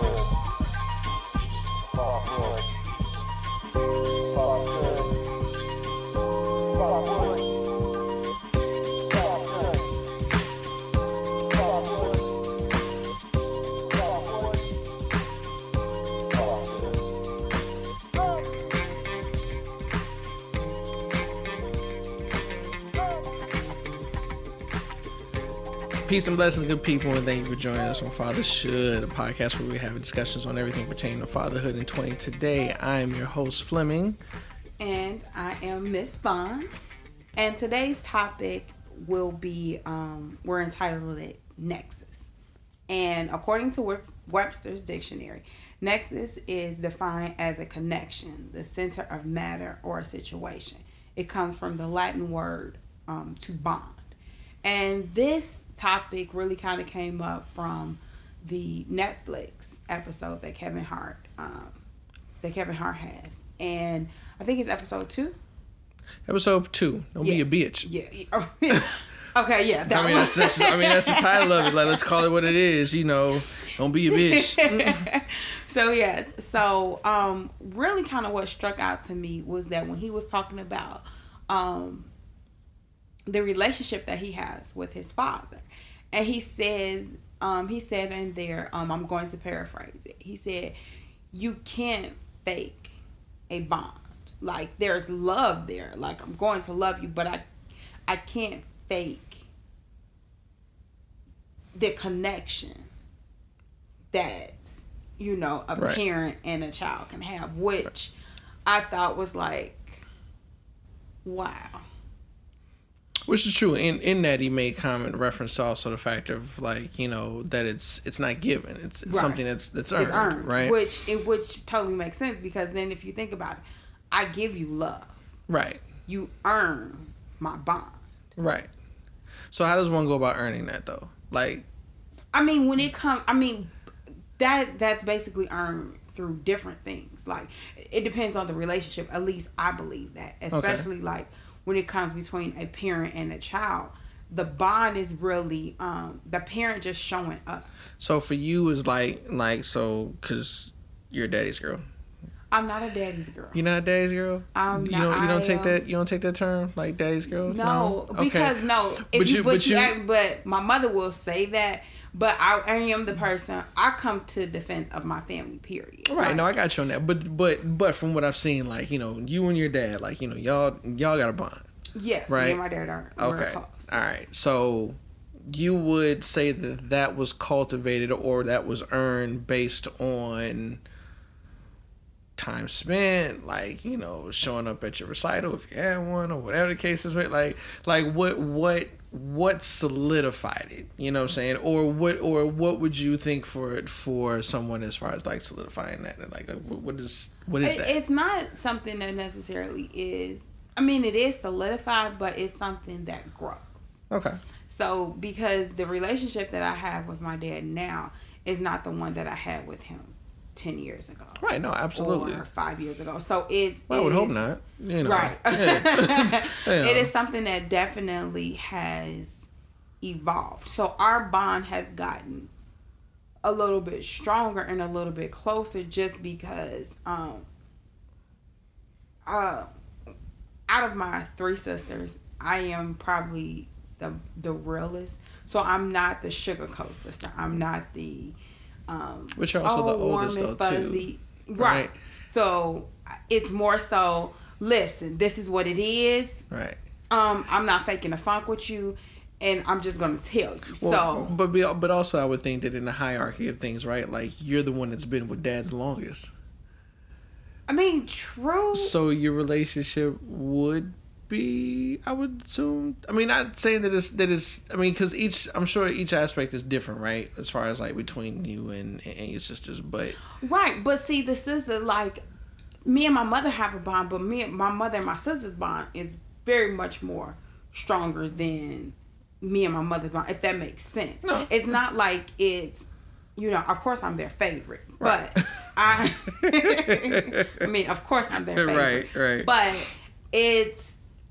good. Talk good. Peace and blessings, good people, and thank you for joining us on Father Should, a podcast where we have discussions on everything pertaining to fatherhood and 20. Today, I am your host, Fleming. And I am Miss Vaughn. And today's topic will be, um, we're entitled it Nexus. And according to Webster's dictionary, nexus is defined as a connection, the center of matter or a situation. It comes from the Latin word um, to bond. And this topic really kind of came up from the Netflix episode that Kevin Hart um, that Kevin Hart has, and I think it's episode two. Episode two. Don't yeah. be a bitch. Yeah. okay. Yeah. I mean, that's, that's, I mean, that's the title of it. Like, let's call it what it is. You know, don't be a bitch. so yes. So um, really, kind of what struck out to me was that when he was talking about um the relationship that he has with his father and he says um, he said in there um, i'm going to paraphrase it. He said you can't fake a bond. Like there's love there. Like i'm going to love you but i i can't fake the connection that you know a right. parent and a child can have which i thought was like wow which is true. In in that he made comment reference to also the fact of like you know that it's it's not given. It's, it's right. something that's that's earned, earned, right? Which it which totally makes sense because then if you think about it, I give you love. Right. You earn my bond. Right. So how does one go about earning that though? Like I mean when it comes I mean that that's basically earned through different things. Like it depends on the relationship. At least I believe that. Especially okay. like when it comes between a parent and a child the bond is really um the parent just showing up so for you is like like so because you're a daddy's girl I'm not a daddy's girl. You're not a daddy's girl. I'm you don't. You don't take that. You don't take that term like daddy's girl. No, no? because okay. no. If but you, but, you, you, but my mother will say that. But I, I am the person. I come to defense of my family. Period. Right. Like, no, I got you on that. But but but from what I've seen, like you know, you and your dad, like you know, y'all y'all got a bond. Yes. Right. Me and my dad are. Okay. All right. So you would say that that was cultivated or that was earned based on time spent, like you know, showing up at your recital if you had one or whatever the case is. Like, like what what what solidified it? You know what I'm saying? Or what or what would you think for it for someone as far as like solidifying that? Like, what is what is it, that? It's not something that necessarily is. I mean, it is solidified, but it's something that grows. Okay. So because the relationship that I have with my dad now is not the one that I had with him 10 years ago. Right, no, absolutely. Or five years ago. So it's. Well, I would is, hope not. You know. Right. Yeah. It is something that definitely has evolved. So our bond has gotten a little bit stronger and a little bit closer just because um uh out of my three sisters i am probably the the realest so i'm not the sugar coat sister i'm not the um, Which are also the oldest though fuzzy. too. Right. right. So it's more so. Listen, this is what it is. Right. Um, I'm not faking a funk with you, and I'm just gonna tell you. Well, so, but but also I would think that in the hierarchy of things, right? Like you're the one that's been with dad the longest. I mean, true. So your relationship would be i would assume i mean not saying that it's that it's i mean because each i'm sure each aspect is different right as far as like between you and and your sisters but right but see the sister like me and my mother have a bond but me and my mother and my sister's bond is very much more stronger than me and my mother's bond if that makes sense no. it's not like it's you know, of course I'm their favorite, right. but I, I mean, of course I'm their favorite, right, right. But it's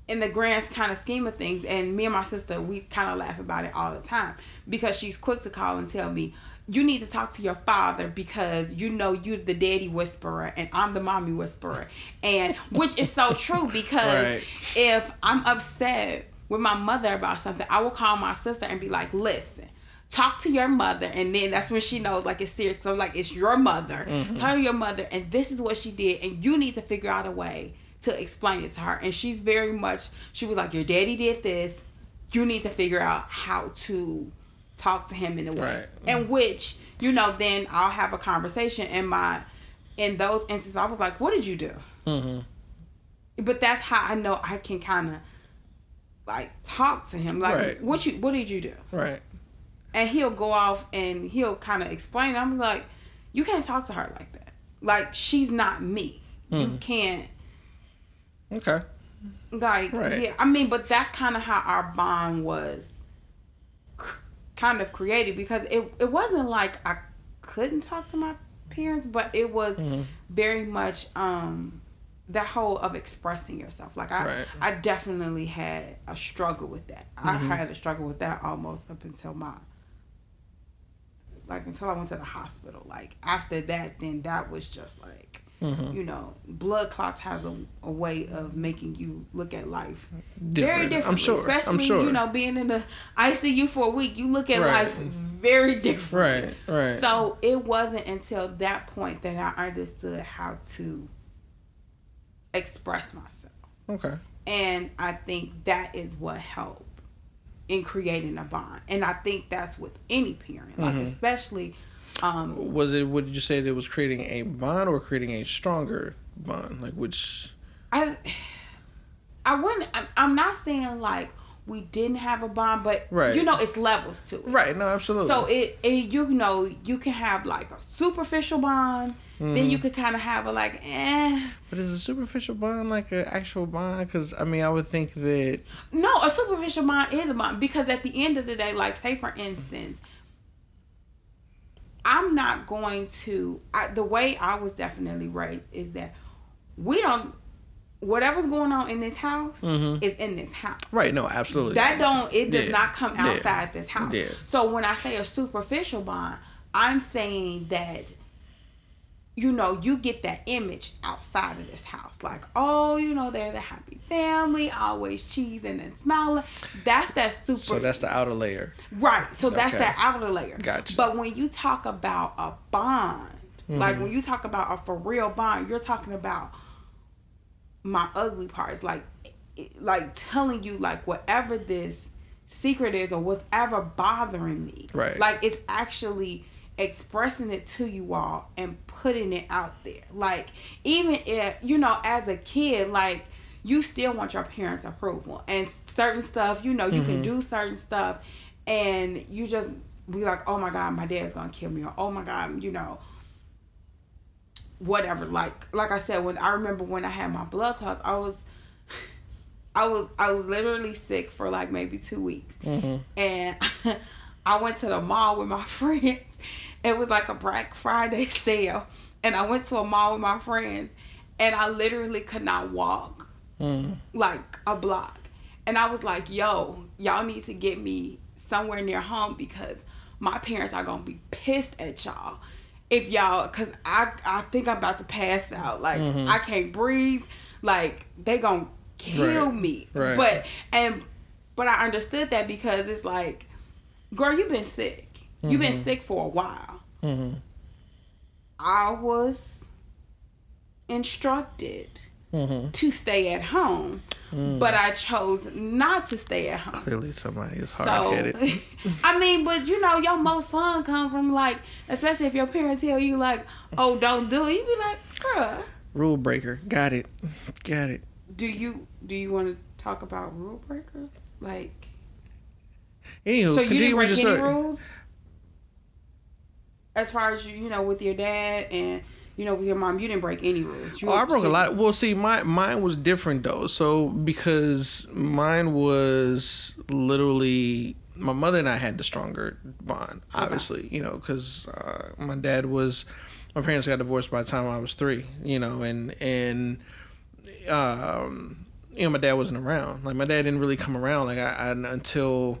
in the grand kind of scheme of things, and me and my sister, we kind of laugh about it all the time because she's quick to call and tell me, you need to talk to your father because you know you're the daddy whisperer and I'm the mommy whisperer. And which is so true because Right. if I'm upset with my mother about something, I will call my sister and be like, listen. Talk to your mother, and then that's when she knows like it's serious. So I'm like it's your mother. Mm-hmm. Tell your mother, and this is what she did, and you need to figure out a way to explain it to her. And she's very much. She was like, your daddy did this. You need to figure out how to talk to him in a way, Right. in which you know then I'll have a conversation. And my in those instances, I was like, what did you do? hmm but that's how I know I can kind of like talk to him. Like, Right. what you, what did you do? Right. And he'll go off and he'll kind of explain. I'm like, you can't talk to her like that. Like, she's not me. You Hmm. can't. Okay. Like, Right. yeah. I mean, but that's kind of how our bond was c- kind of created because it it wasn't like I couldn't talk to my parents, but it was Mhm. very much um that whole of expressing yourself. Like I Right. I definitely had a struggle with that. Mhm. I had a struggle with that almost up until my like until I went to the hospital. Like after that then that was just like hmm you know, blood clots has a, a way of making you look at life Different. very differently. I'm sure. Especially, I'm sure. you know, being in the ICU for a week, you look at Right. life very different. Right. Right. So it wasn't until that point that I understood how to express myself. okay. And I think that is what helped in creating a bond. And I think that's with any parent, like Mhm. especially um Was it? Would you say that it was creating a bond or creating a stronger bond? Like which? I I wouldn't I'm, not saying like we didn't have a bond, but Right. you know it's levels to it. Right. No. Absolutely. So it, it you know you can have like a superficial bond, then Mm-hmm. you could kind of have a like eh. But is a superficial bond like an actual bond? Because I mean, I would think that. No, a superficial bond is a bond because at the end of the day, like say for instance, I'm not going to. I, the way I was definitely raised is that we don't. Whatever's going on in this house Mhm. is in this house. Right. No. Absolutely. That don't it does Yeah. not come Yeah. outside this house. Yeah. So when I say a superficial bond, I'm saying that you know, you get that image outside of this house. Like, oh, you know, they're the happy family, always cheesing and smiling. That's that super so that's the outer layer. Right. So that's Okay. that outer layer. Gotcha. But when you talk about a bond, like Mm-hmm. when you talk about a for real bond, you're talking about my ugly parts, like like telling you like whatever this secret is or whatever bothering me. Right. Like it's actually expressing it to you all and putting it out there. Like even if you know as a kid like you still want your parents approval and certain stuff, you know, you can do certain stuff and you just be like, "Oh my god, my dad's going to kill me." Or, "Oh my god, you know, whatever like like I said when I remember when I had my blood clots, I was I was I was literally sick for like maybe 2 weeks. Mm-hmm. And I went to the mall with my friends. It was like a Black Friday sale. And I went to a mall with my friends and I literally could not walk Mm. like a block. And I was like, yo, y'all need to get me somewhere near home because my parents are gonna be pissed at y'all if y'all cause I I think I'm about to pass out. Like Mhm. I can't breathe. Like they gonna kill Right. me. Right. But and but I understood that because it's like, girl, you've been sick. You've been Mhm. sick for a while. hmm I was instructed hmm to stay at home, Mm. but I chose not to stay at home. Clearly, somebody is So, hard headed. I mean, but you know, your most fun come from like, especially if your parents tell you like, "Oh, don't do it," you be like, "Bruh, Rule breaker. Got it. Got it. do you do you want to talk about rule breakers?" Like, Anywho, so you continue didn't break any rules as far as you, you know, with your dad and you know with your mom. You didn't break any rules. You Oh, I broke a lot. Well, see, my mine was different though. So because mine was literally my mother and I had the stronger bond. Obviously, you know, because uh, my dad was my parents got divorced by the time I was three. You know, and and um, you know, my dad wasn't around. Like my dad didn't really come around. Like I, I until,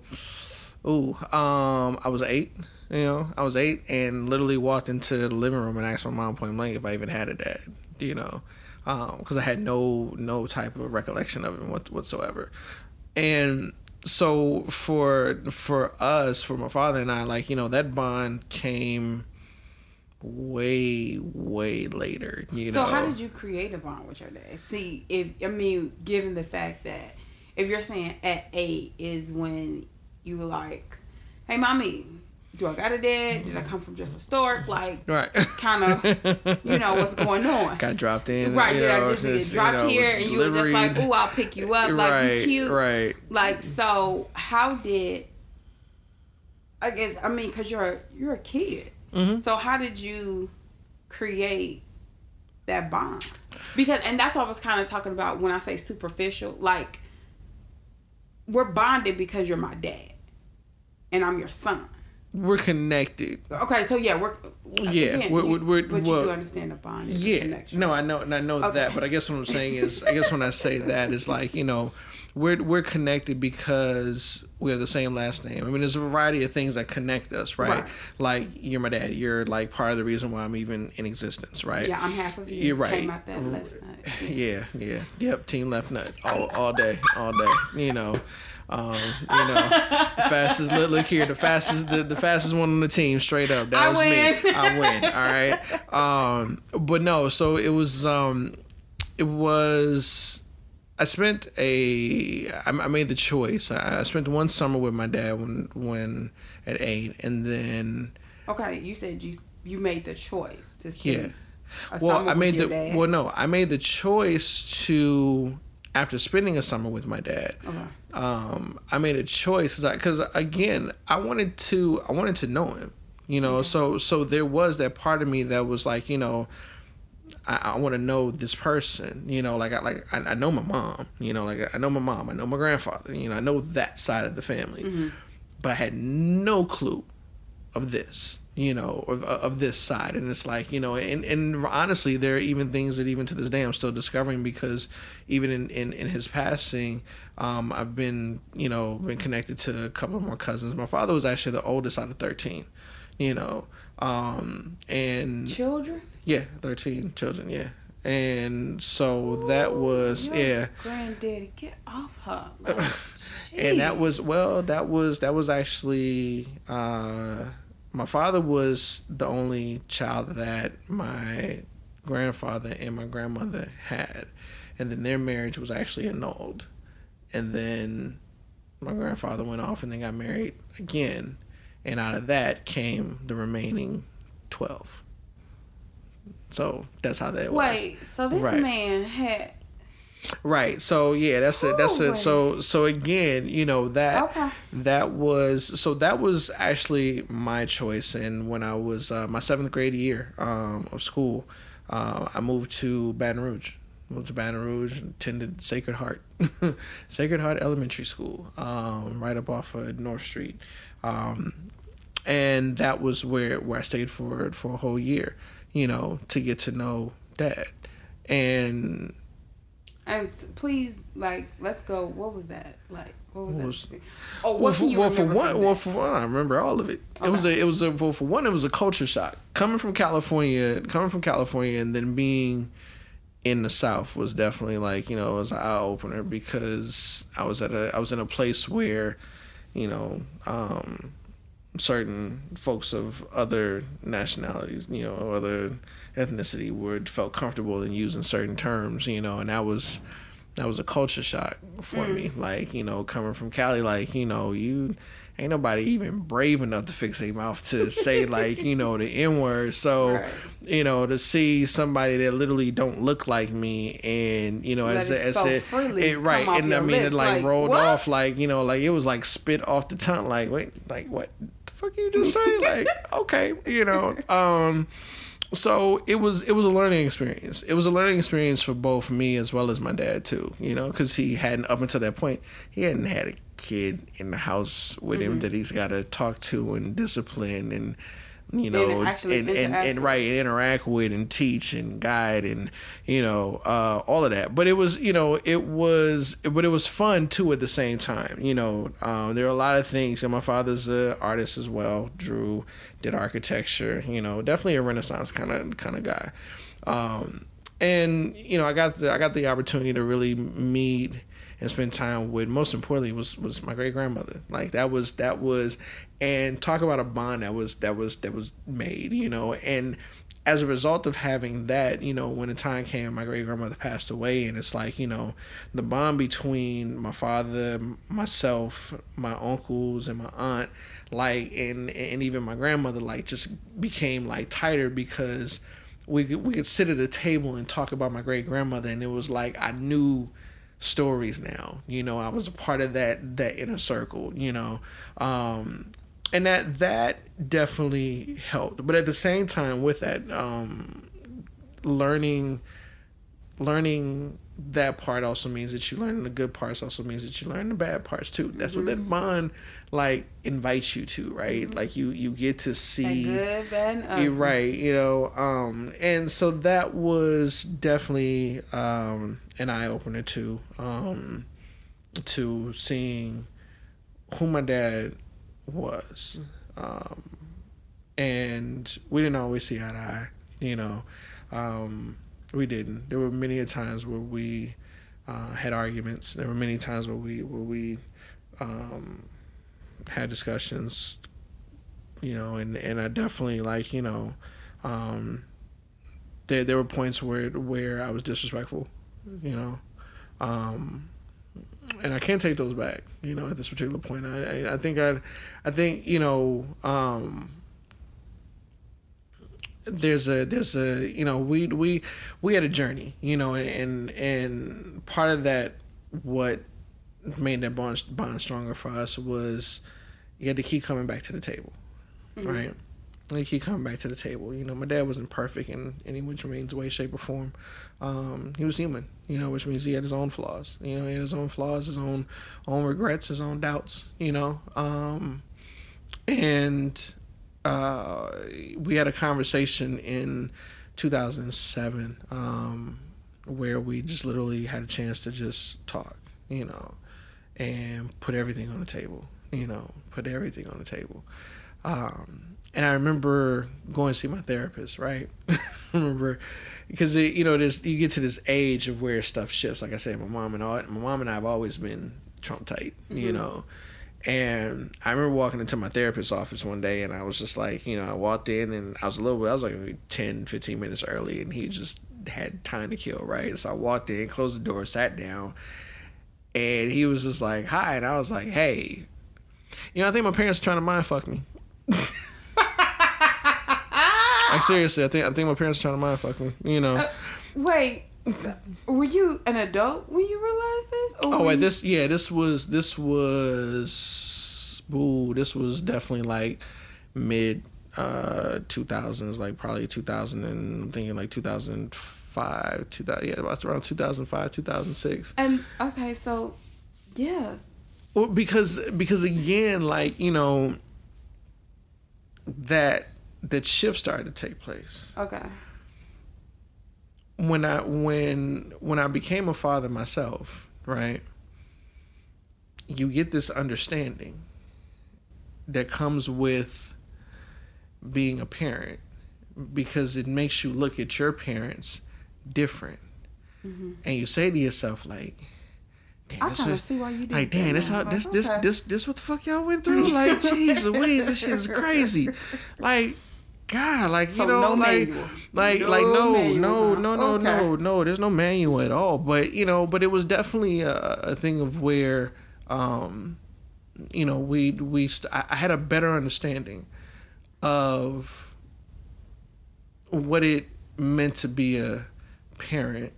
ooh, um, I was eight. You know, I was eight and literally walked into the living room and asked my mom point blank if I even had a dad. You know, because um, I had no no type of recollection of him whatsoever. And so for for us, for my father and I, like you know, that bond came way way later you so know how did you create a bond with your dad see if i mean given the fact that if you're saying at eight is when you were like hey mommy do I got a dad? Did I come from just a stork? Like, right. kind of, you know, what's going on? Got dropped in. Right. Did know, I just, just get dropped you know, here and you were just like, oh, I'll pick you up. Like, right, you cute. Right. Like, so how did, I guess, I mean, because you're, you're a kid. Mm-hmm. So how did you create that bond? Because, and that's what I was kind of talking about when I say superficial. Like, we're bonded because you're my dad and I'm your son we're connected. Okay, so yeah, we're uh, yeah, again, we're, we're, we're, but well, you do understand the bond. Yeah, connection. no, I know, and I know okay. that, but I guess what I'm saying is, I guess when I say that is like you know, we're we're connected because we have the same last name. I mean, there's a variety of things that connect us, right? right? Like you're my dad. You're like part of the reason why I'm even in existence, right? Yeah, I'm half of you. You're right. Yeah, yeah, yep. Team left nut all all day, all day. You know. Um, you know, the fastest. Look, look here, the fastest, the, the fastest one on the team, straight up. That I was win. me. I win. All right. Um, but no, so it was. Um, it was. I spent a. I made the choice. I spent one summer with my dad when when at eight, and then. Okay, you said you you made the choice to. Yeah. Well, I made the dad. well. No, I made the choice to after spending a summer with my dad. Okay um, I made a choice because again, I wanted to I wanted to know him, you know. So so there was that part of me that was like, you know, I, I want to know this person, you know. Like I like I, I, know my mom, you know. Like I know my mom, I know my grandfather, you know. I know that side of the family, mm-hmm. but I had no clue of this you know, of, of this side. And it's like, you know, and, and honestly, there are even things that even to this day I'm still discovering because even in, in, in his passing, um, I've been, you know, been connected to a couple more cousins. My father was actually the oldest out of 13, you know, um, and children? Yeah, 13 children, yeah. And so Ooh, that was, yeah. Granddaddy, get off her. Like, and that was, well, that was, that was actually, uh, my father was the only child that my grandfather and my grandmother had. And then their marriage was actually annulled. And then my grandfather went off and then got married again. And out of that came the remaining 12. So that's how that was. Wait, so this right. man had Right. So yeah, that's it. That's it. So so again, you know that okay. that was so that was actually my choice. And when I was uh, my seventh grade year um, of school, uh, I moved to Baton Rouge. Moved to Baton Rouge, attended Sacred Heart, Sacred Heart Elementary School, um, right up off of North Street, um, and that was where where I stayed for for a whole year. You know, to get to know Dad, and and please, like, let's go. What was that? Like, what was what was, that? Oh, what well, for, well, for one, well, for one, I remember all of it. Okay. It was a, it was a, well, for one, it was a culture shock coming from California, coming from California, and then being in the South was definitely like, you know, it was an eye opener because I was at a, I was in a place where, you know, um, certain folks of other nationalities, you know, other ethnicity would felt comfortable in using certain terms, you know, and that was that was a culture shock for mm. me. Like, you know, coming from Cali, like, you know, you ain't nobody even brave enough to fix their mouth to say like, you know, the N word. So, right. you know, to see somebody that literally don't look like me and, you know, Let as it, as it, it right. And I mean lips. it like, like rolled what? off like, you know, like it was like spit off the tongue, like, wait, like what the fuck you just say? like, okay, you know. Um so it was it was a learning experience. It was a learning experience for both me as well as my dad too. You know, because he hadn't up until that point he hadn't had a kid in the house with mm-hmm. him that he's got to talk to and discipline and you know, and, and, and, and, right, and interact with and teach and guide and you know, uh, all of that. But it was, you know, it was, but it was fun too at the same time. You know, um, there are a lot of things. And my father's an artist as well. Drew, did architecture. You know, definitely a Renaissance kind of kind of guy. Um, and you know, I got the I got the opportunity to really meet and spend time with most importantly was was my great grandmother like that was that was and talk about a bond that was that was that was made you know? And as a result of having that you know when the time came my great grandmother passed away and it's like you know the bond between my father myself my uncles and my aunt like and and even my grandmother like just became like tighter because we could, we could sit at a table and talk about my great grandmother and it was like I knew stories now. You know I was a part of that that inner circle you know. Um and that that definitely helped. But at the same time with that um learning learning that part also means that you learn the good parts also means that you learn the bad parts too that's mm-hmm. what that mm-hmm. bond like invites you to right mm-hmm. like you you get to see good, bad, right you know um and so that was definitely um an eye-opener too um to seeing who my dad was. Um, and we didn't always see eye to eye, you know. Um, we didn't. There were many times where we uh, had arguments. There were many times where we where we um, had discussions, you know, and, and I definitely like you know, um, there there were points where where I was disrespectful, you know, um, and I can't take those back. You know, at this particular point, I I, I think I, I think you know, um, there's a there's a you know we we we had a journey. You know, and and part of that what made that bond bond stronger for us was you had to keep coming back to the table, mm-hmm. right? you keep coming back to the table. You know, my dad wasn't perfect in any which means, way, shape, or form. Um, he was human. You know, which means he had his own flaws. You know, he had his own flaws, his own own regrets, his own doubts. You know, um, and uh, we had a conversation in 2007 um, where we just literally had a chance to just talk. You know, and put everything on the table. You know, put everything on the table. Um, and I remember going to see my therapist, right? I remember because you know this you get to this age of where stuff shifts. Like I said, my mom and all, my mom and I have always been Trump tight, mm-hmm. you know. And I remember walking into my therapist's office one day and I was just like, you know, I walked in and I was a little bit, I was like maybe 10, 15 minutes early and he just had time to kill, right? So I walked in, closed the door, sat down, and he was just like, hi. And I was like, hey, you know, I think my parents are trying to mind fuck me. Like seriously, I think I think my parents are trying to mind fuck me. You know. Uh, wait, were you an adult when you realized this? oh wait, you... this yeah, this was this was ooh, this was definitely like mid uh 2000s, like probably 2000 and I'm thinking like 2005, 2000 yeah, about around 2005, 2006. And okay, so yes. Well, because because again, like you know that that shift started to take place. Okay. When I when when I became a father myself, right? You get this understanding that comes with being a parent because it makes you look at your parents different. Mm-hmm. And you say to yourself like Damn, I kind of see why you did. Like, damn, this how this okay. this this this what the fuck y'all went through? Like, jeez, Louise, this shit is crazy. Like, God, like so you know, no like, manual. like, no like, no, no, no, no, okay. no, no. There's no manual at all. But you know, but it was definitely a, a thing of where, um, you know, we we st- I had a better understanding of what it meant to be a parent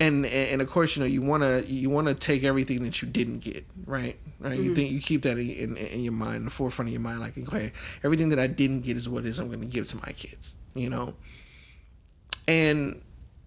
and and of course you know you want to you want to take everything that you didn't get right right mm-hmm. you think you keep that in, in your mind in the forefront of your mind like okay everything that i didn't get is what it is i'm going to give to my kids you know and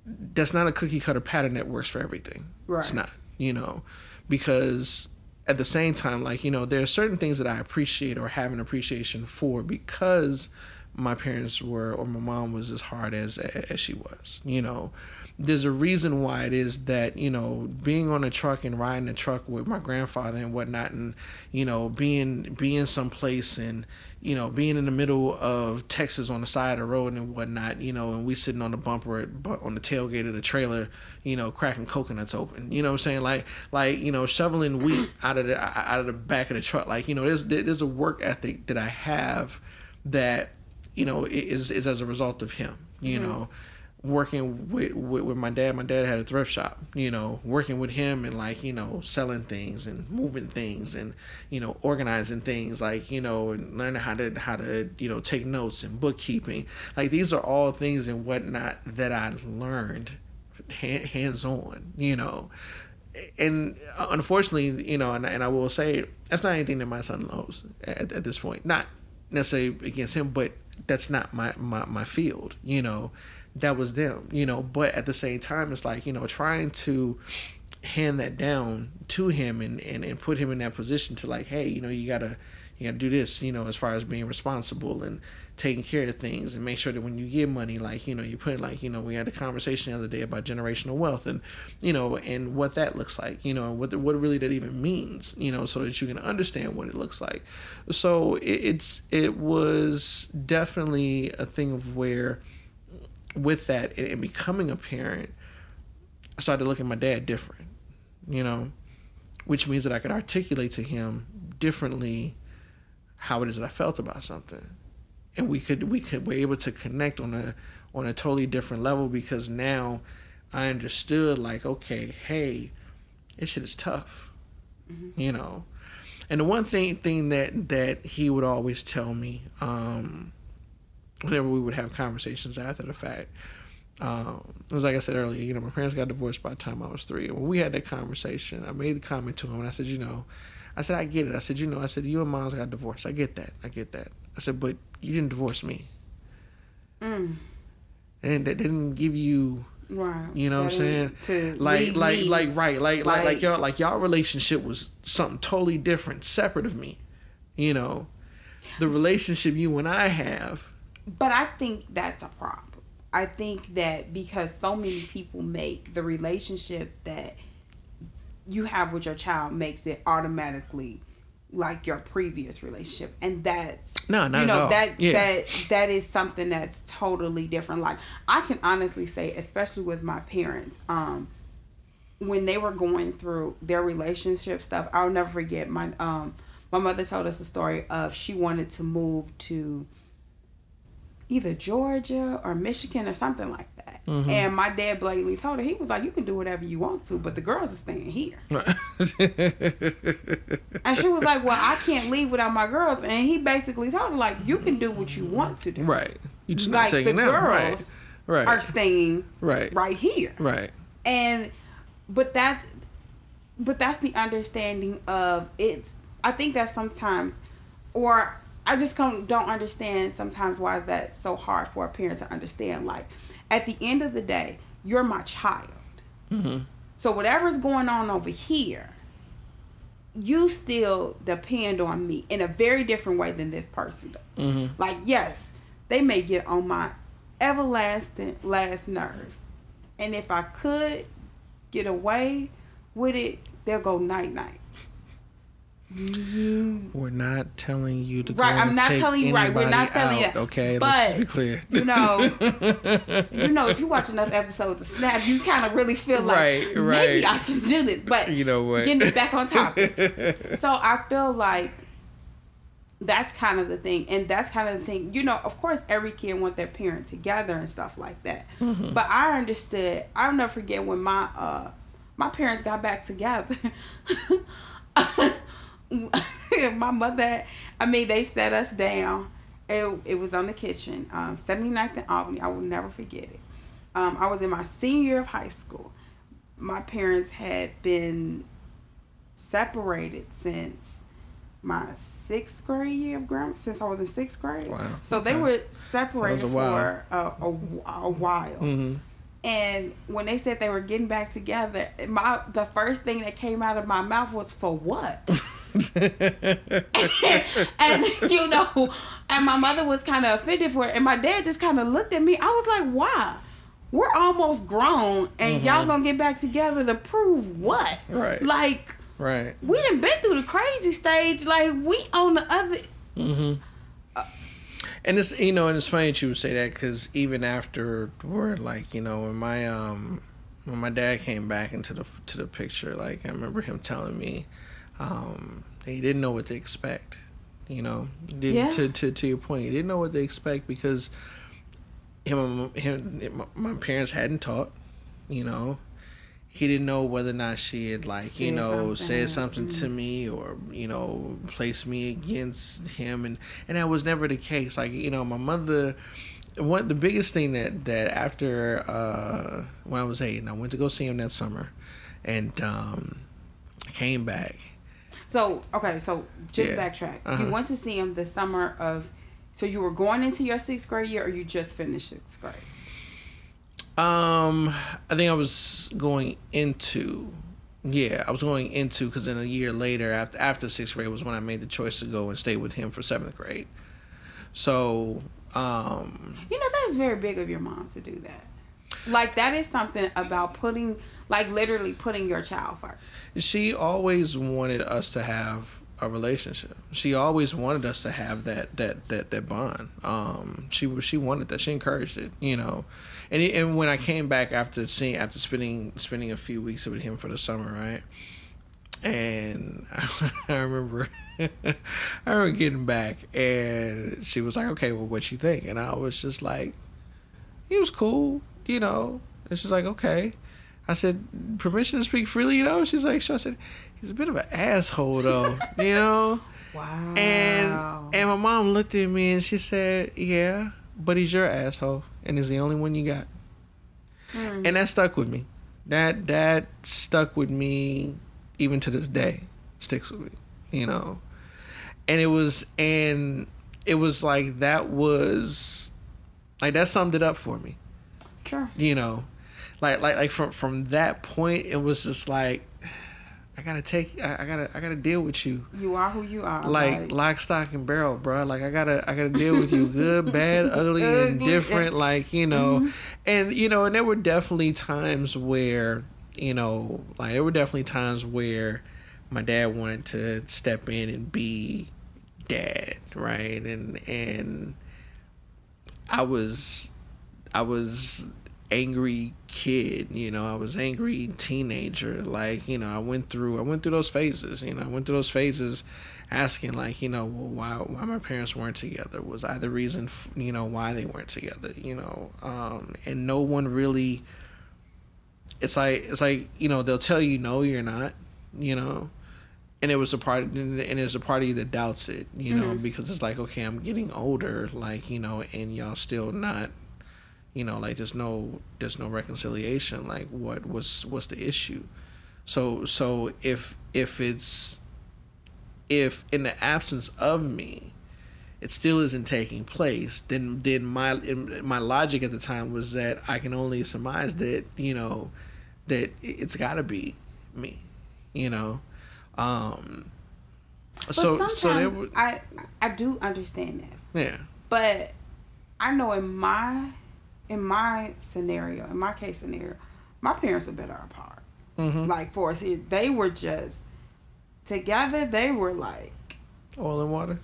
that's not a cookie cutter pattern that works for everything right. it's not you know because at the same time, like, you know, there are certain things that I appreciate or have an appreciation for because my parents were or my mom was as hard as as she was, you know. There's a reason why it is that, you know, being on a truck and riding a truck with my grandfather and whatnot and, you know, being being someplace and, you know, being in the middle of Texas on the side of the road and whatnot, you know, and we sitting on the bumper at, on the tailgate of the trailer, you know, cracking coconuts open. You know what I'm saying? Like, like you know, shoveling wheat out of the out of the back of the truck. Like, you know, there's there's a work ethic that I have that, you know, is is as a result of him. You mm-hmm. know, working with, with, with my dad. My dad had a thrift shop, you know, working with him and like, you know, selling things and moving things and, you know, organizing things like, you know, and learning how to how to, you know, take notes and bookkeeping. Like these are all things and whatnot that I learned hands on, you know. And unfortunately, you know, and, and I will say that's not anything that my son knows at, at this point. Not necessarily against him, but that's not my, my, my field, you know that was them, you know. But at the same time, it's like, you know, trying to hand that down to him and, and, and put him in that position to like, hey, you know, you gotta you gotta do this, you know, as far as being responsible and taking care of things and make sure that when you get money, like, you know, you put like, you know, we had a conversation the other day about generational wealth and, you know, and what that looks like, you know, what what really that even means, you know, so that you can understand what it looks like. So it, it's it was definitely a thing of where with that and, becoming a parent, I started looking at my dad different, you know, which means that I could articulate to him differently how it is that I felt about something. And we could we could be able to connect on a on a totally different level because now I understood like, okay, hey, this shit is tough. Mm-hmm. You know. And the one thing thing that that he would always tell me, um, whenever we would have conversations after the fact. Um, it was like I said earlier, you know, my parents got divorced by the time I was three. And when we had that conversation, I made a comment to him and I said, you know, I said, I get it. I said, you know, I said, you and mom's got divorced. I get that. I get that. I said, but you didn't divorce me. Mm. And that didn't give you Right. You know that what I'm saying? like like me. like right, like, like like like y'all like y'all relationship was something totally different, separate of me. You know. The relationship you and I have but I think that's a problem. I think that because so many people make the relationship that you have with your child makes it automatically like your previous relationship and that's no not you know that yeah. that that is something that's totally different like i can honestly say especially with my parents um when they were going through their relationship stuff i'll never forget my um my mother told us a story of she wanted to move to either Georgia or Michigan or something like that. Mm-hmm. And my dad blatantly told her, he was like, You can do whatever you want to, but the girls are staying here. and she was like, Well, I can't leave without my girls. And he basically told her, like, you can do what you want to do. Right. You just like, not taking the them. girls right. right. are staying right. right here. Right. And but that's but that's the understanding of it's I think that sometimes or I just don't don't understand sometimes why is that so hard for a parent to understand. Like, at the end of the day, you're my child. Mm-hmm. So whatever's going on over here, you still depend on me in a very different way than this person does. Mm-hmm. Like, yes, they may get on my everlasting last nerve, and if I could get away with it, they'll go night night. We're not telling you to right. I'm not telling you right. We're not telling you. Okay, but, let's be clear. You know, you know, if you watch enough episodes of Snapped, you kind of really feel like right, maybe right. I can do this. But you know what? Getting back on topic. so I feel like that's kind of the thing, and that's kind of the thing. You know, of course, every kid want their parent together and stuff like that. Mm-hmm. But I understood. I'll never forget when my uh my parents got back together. my mother, I mean, they set us down. It, it was on the kitchen, um, 79th and Albany. I will never forget it. Um, I was in my senior year of high school. My parents had been separated since my sixth grade year of grammar, since I was in sixth grade. Wow. So they were separated a for a, a, a, while. Mm-hmm. And when they said they were getting back together, my the first thing that came out of my mouth was for what? and you know, and my mother was kind of offended for it, and my dad just kind of looked at me. I was like, "Why? We're almost grown, and Mm-hmm. y'all gonna get back together to prove what? Right. Like right. we didn't been through the crazy stage. Like we on the other. Mm-hmm. And it's you know, and it's funny that you would say that because even after word, like you know, when my um when my dad came back into the to the picture, like I remember him telling me, um, he didn't know what to expect. You know, didn't Yeah. to, to to your point, he didn't know what to expect because him him my parents hadn't taught. You know, he didn't know whether or not she had like you know something. said something to me or you know placed me against him and and that was never the case like you know my mother what the biggest thing that that after uh when i was eight and i went to go see him that summer and um came back So okay, so just Yeah. backtrack. Uh-huh. You went to see him the summer of. So you were going into your sixth grade year, or you just finished sixth grade? um i think i was going into yeah i was going into because then a year later after after sixth grade was when i made the choice to go and stay with him for seventh grade so um You know that is very big of your mom to do that. Like that is something about putting, like literally putting your child first. she always wanted us to have a relationship. She always wanted us to have that that that that bond. Um, she she wanted that. She encouraged it. You know, and and when I came back after seeing after spending spending a few weeks with him for the summer, right? And I remember, I remember getting back, and she was like, "Okay, well, what you think?" And I was just like, "He was cool, you know." And she's like, "Okay." I said, "Permission to speak freely," you know. She's like, so I said, "He's a bit of an asshole, though," you know. Wow. And and my mom looked at me and she said, "Yeah, but he's your asshole, and he's the only one you got." Hmm. And that stuck with me. That that stuck with me even to this day. Sticks with me, you know. And it was and it was like that was like that summed it up for me sure. you know like like like from from that point it was just like i gotta take i, I gotta i gotta deal with you. You are who you are. like lock stock and barrel bro like i gotta i gotta deal with you good bad ugly and different like you know. Mm-hmm. And you know and there were definitely times where you know like there were definitely times where my dad wanted to step in and be dad right? And and i was I was angry kid, you know, I was angry teenager. Like, you know, I went through I went through those phases, you know, I went through those phases asking like, you know, well, why why my parents weren't together? Was I the reason, f- you know, why they weren't together, you know? Um and no one really it's like it's like, you know, they'll tell you no, you're not, you know. And it was a part, and it's a part of you that doubts it, you know, because it's like, okay, I'm getting older, like, you know, and y'all still not you know like there's no there's no reconciliation like what was what's the issue. So so if if it's if in the absence of me it still isn't taking place then then my my logic at the time was that i can only surmise that you know that it's got to be me you know? Um But so so were, I I do understand that. yeah. But I know in my in my scenario, in my case scenario, my parents are better apart. hmm Like for us, they were just together. They were like, oil and water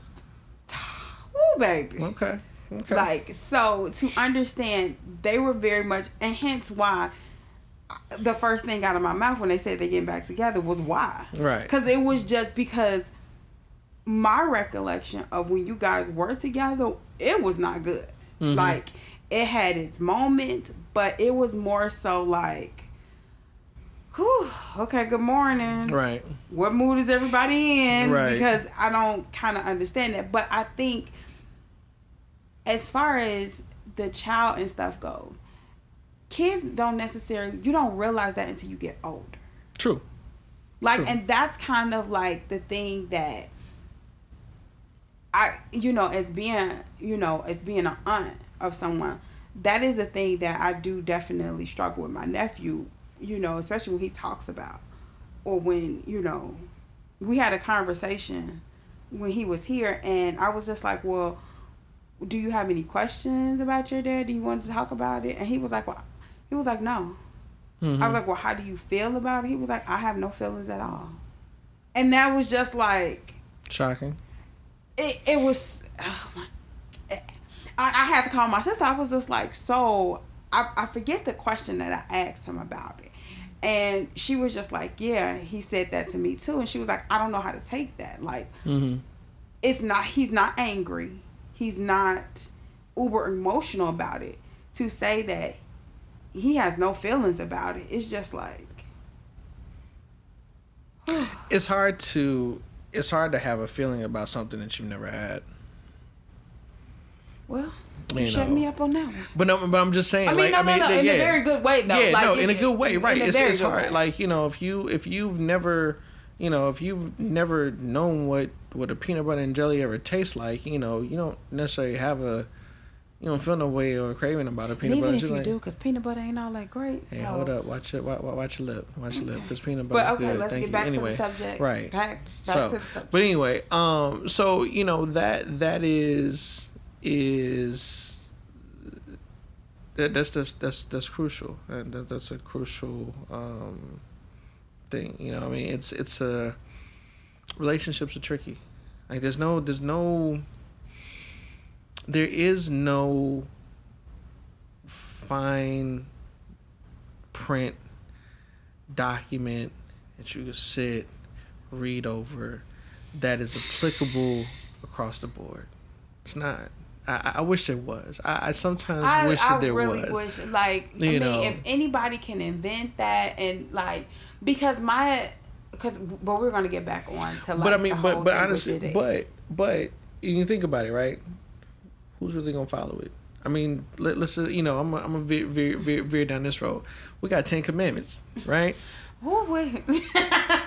"Woo, baby!" okay okay Like so to understand, they were very much, and hence why the first thing out of my mouth when they said they getting back together was why. right Because it was just because my recollection of when you guys were together, it was not good. Mhm. Like it had its moment, but it was more so like, whew, okay, good morning. right What mood is everybody in? Right. Because I don't kind of understand that. But I think as far as the child and stuff goes, kids don't necessarily, you don't realize that until you get older. true Like, True. and that's kind of like the thing that I, you know, as being, you know, as being an aunt of someone, that is a thing that I do definitely struggle with my nephew, you know, especially when he talks about or when, you know, we had a conversation when he was here and I was just like, Well, do you have any questions about your dad? Do you want to talk about it? And he was like, Well he was like, No. Mm-hmm. I was like, Well, how do you feel about it? He was like, I have no feelings at all. And that was just like shocking. It it was oh my I, I had to call my sister. I was just like, so I, I forget the question that I asked him about it. And she was just like, yeah, he said that to me too. And she was like, I don't know how to take that. Like, mm-hmm. it's not, he's not angry. He's not uber emotional about it. To say that he has no feelings about it, it's just like. it's hard to it's hard to have a feeling about something that you've never had. Well, you, you shut me up on that one. But no, but I'm just saying. I mean, like, no, I mean, no, no, in yeah. a very good way, though. Yeah, like, no, in a good way, right? It's it's hard. Way. Like you know, if you if you've never, you know, if you've never known what what a peanut butter and jelly ever tastes like, you know, you don't necessarily have a you don't feel no way or craving about a peanut even butter. Even if you do, because peanut butter ain't all that great. Hey, so. hold up, watch it, watch, watch your lip, watch your lip, because peanut butter but, okay, good. Let's Thank get you. Back anyway, to the subject. right. Back, back so, but anyway, um, so you know that that is is that, that's that's that's that's crucial, and that, that's a crucial um, thing. You know, I mean, it's it's a relationships are tricky. Like, there's no there's no there is no fine print document that you can sit read over that is applicable across the board. It's not. I, I wish there was. I, I sometimes I, wish that there really was. Wish, like, you I mean, know, if anybody can invent that and like, because my, because, but we're gonna get back on to like. But I mean, but but honestly, but but you can think about it, right? Who's really gonna follow it? I mean, let, us uh, you know, I'm a, I'm a veer, veer, veer, veer down this road. We got Ten Commandments, right? Oh wait.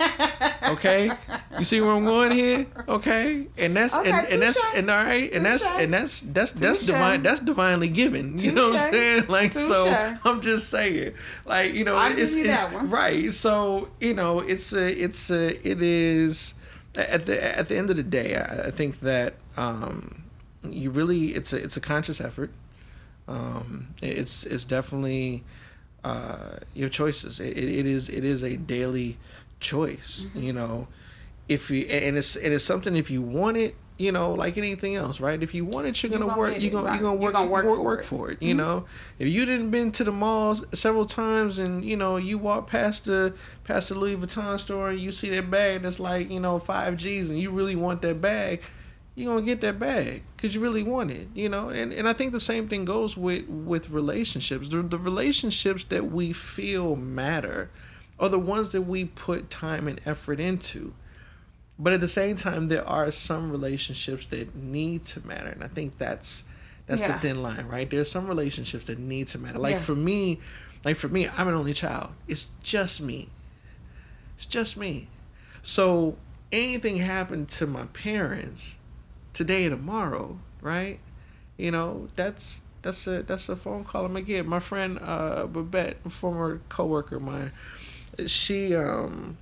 okay, you see where I'm going here? Okay, and that's okay, and, and that's and all right, and that's and that's that's that's divine. That's divinely given. You know what I'm saying? Like so, I'm just saying, like you know, it's it's right. So you know, it's a it's a it is at the at the end of the day, I, I think that um, you really it's a it's a conscious effort. Um, it's it's definitely uh, your choices. It, it is it is a daily choice. Mm-hmm. You know, if you and it's and it's something if you want it, you know, like anything else, right? If you want it, you're gonna, gonna work. You're gonna, right. you're gonna work. You're gonna work, work, for, work it. for it. You mm-hmm. know, if you didn't been to the malls several times and you know you walk past the past the Louis Vuitton store and you see that bag that's like you know five G's and you really want that bag, you're gonna get that bag because you really want it, you know. And and I think the same thing goes with with relationships. The, the relationships that we feel matter are the ones that we put time and effort into. But at the same time, there are some relationships that need to matter, and I think that's that's yeah. the thin line, right? There's some relationships that need to matter. Like yeah. for me, like for me, I'm an only child. It's just me. It's just me. So anything happened to my parents today and tomorrow, right? You know, that's that's a that's a phone call I'm gonna get. My friend uh Babette, former coworker, my she um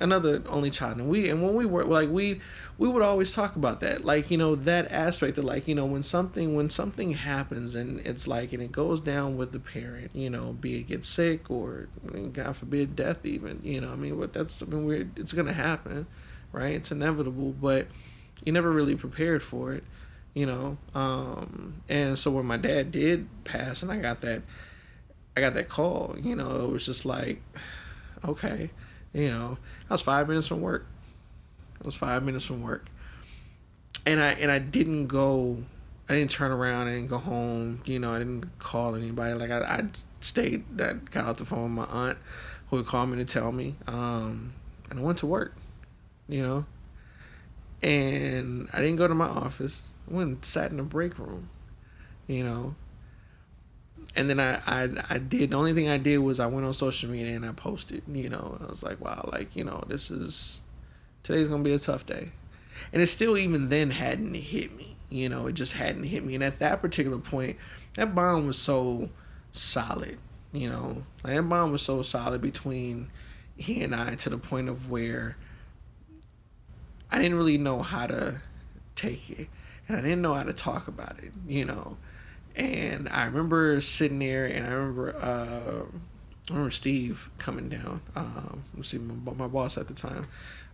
another only child. And we and when we were like we we would always talk about that. Like you know that aspect of like you know when something when something happens and it's like and it goes down with the parent you know be it get sick or god forbid death even you know i mean what that's i mean we're it's gonna happen right? It's inevitable but you never really prepared for it, you know. Um, and so when my dad did pass, and I got that, I got that call, you know, it was just like, okay, you know, I was five minutes from work. I was five minutes from work, and I and I didn't go. I didn't turn around. Didn't go home. You know, I didn't call anybody. Like I, I stayed. I got off the phone with my aunt, who would call me to tell me. Um, and I went to work. You know, and I didn't go to my office. I went and sat in the break room, you know. And then I, I, I did, the only thing I did was I went on social media and I posted, you know. I was like, wow, like, you know, this is, today's to be a tough day. And it still even then hadn't hit me, you know, it just hadn't hit me. And at that particular point, that bond was so solid. You know, like that bond was so solid between he and I to the point of where I didn't really know how to take it, and I didn't know how to talk about it. You know, and I remember sitting there, and I remember. Uh, I remember Steve coming down. Um, see my, my boss at the time,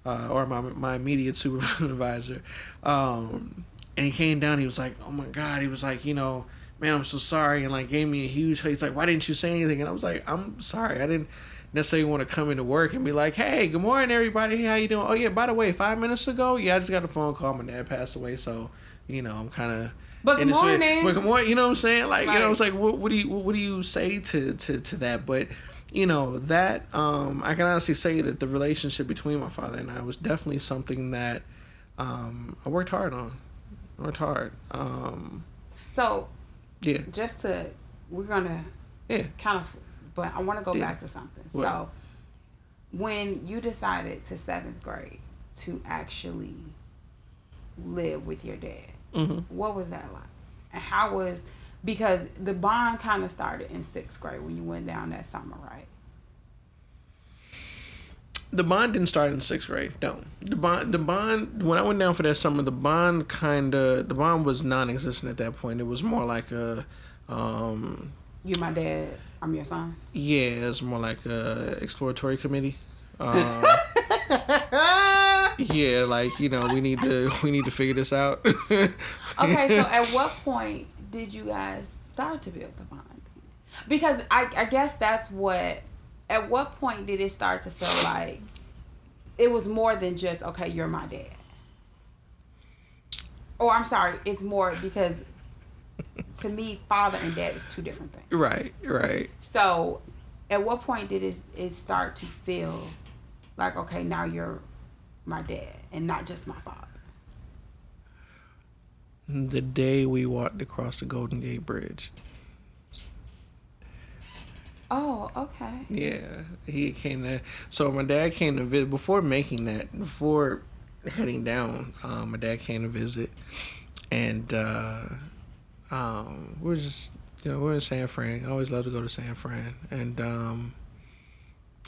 uh, or my my immediate supervisor, um, and he came down. He was like, "Oh my god!" He was like, "You know, man, I'm so sorry," and like gave me a huge. He's like, "Why didn't you say anything?" And I was like, "I'm sorry. I didn't." necessarily want to come into work and be like, "Hey, good morning, everybody. How you doing? Oh yeah, by the way, five minutes ago, yeah, I just got a phone call. My dad passed away, so you know, I'm kind of but good morning. But good morning. You know what I'm saying? Like, right. you know, it's like, what, what do you, what do you say to, to, to that? But, you know, that, um, I can honestly say that the relationship between my father and I was definitely something that, um, I worked hard on. I worked hard. Um, so, yeah. Just to, we're gonna, yeah, kind of, but I want to go yeah. back to something. What? So, when you decided to seventh grade to actually live with your dad, Mm-hmm. What was that like? And how was because the bond kind of started in sixth grade when you went down that summer, right? The bond didn't start in sixth grade. No, the bond, the bond. When I went down for that summer, the bond kind of the bond was non-existent at that point. It was more like a. Um, you my dad. I'm your son. Yeah, it's more like a exploratory committee. Uh, yeah, like you know, we need to we need to figure this out. okay, so at what point did you guys start to build the bond? Because I I guess that's what. At what point did it start to feel like it was more than just okay, you're my dad? Or I'm sorry, it's more because to me, father and dad is two different things. Right, right. So, at what point did it, it start to feel like okay, now you're my dad and not just my father. The day we walked across the Golden Gate Bridge. Oh, okay. Yeah, he came to. So my dad came to visit before making that. Before heading down, um, my dad came to visit, and uh, um, we are just you know we are in San Fran. I always love to go to San Fran, and um,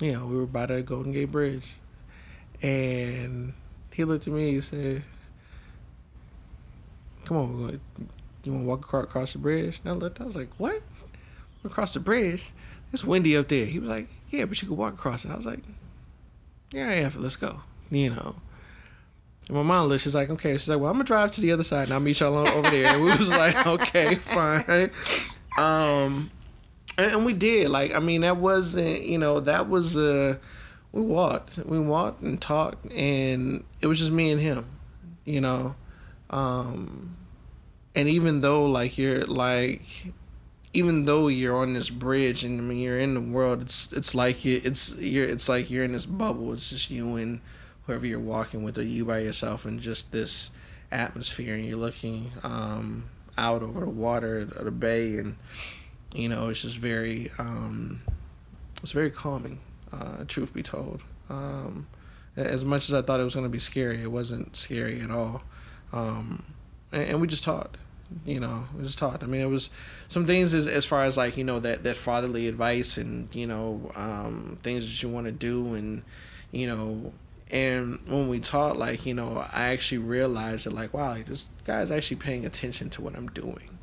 you know we were by the Golden Gate Bridge, and he looked at me. He said, "Come on, you want to walk across the bridge?" And I looked. I was like, "What? Across the bridge? It's windy up there." He was like, "Yeah, but you could walk across it." I was like, "Yeah, yeah, let's go." You know. And my mom looked. She's like, "Okay." She's like, "Well, I'm gonna drive to the other side, and I'll meet y'all over there." And we was like, "Okay, fine." Um, and, and we did. Like, I mean, that wasn't. You know, that was a. We walked. We walked and talked, and it was just me and him, you know. Um, and even though like you're like, even though you're on this bridge and I mean you're in the world, it's it's like you, it's you're it's like you're in this bubble. It's just you and whoever you're walking with, or you by yourself, and just this atmosphere, and you're looking um, out over the water the bay, and you know it's just very um, it's very calming uh, truth be told. Um, as much as I thought it was going to be scary, it wasn't scary at all. Um, and, and, we just talked, you know, we just talked. I mean, it was some things as, as far as like, you know, that, that fatherly advice and, you know, um, things that you want to do and, you know, and when we talked, like, you know, I actually realized that, like, wow, like, this guy's actually paying attention to what I'm doing,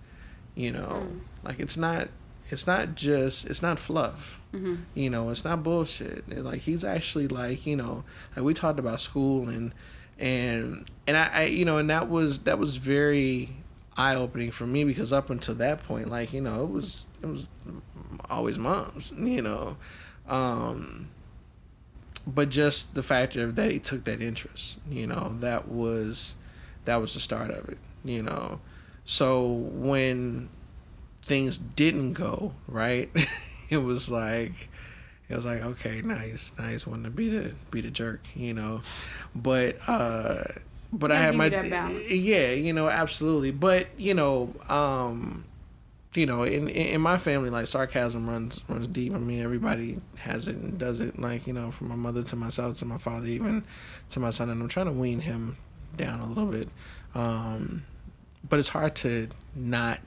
you know, mm. like, it's not, it's not just, it's not fluff Mm-hmm. You know, it's not bullshit. like he's actually like you know, like we talked about school and and and I, I you know, and that was that was very eye opening for me because up until that point, like you know, it was it was always moms, you know, um, but just the fact of that he took that interest, you know, that was that was the start of it, you know. So when things didn't go right. it was like it was like okay nice nice one to be the be the jerk you know? But uh but i had my yeah you know absolutely. But you know um you know in in my family like sarcasm runs runs deep. I mean everybody has it and does it like you know from my mother to myself to my father even to my son and i'm trying to wean him down a little bit. Um but it's hard to not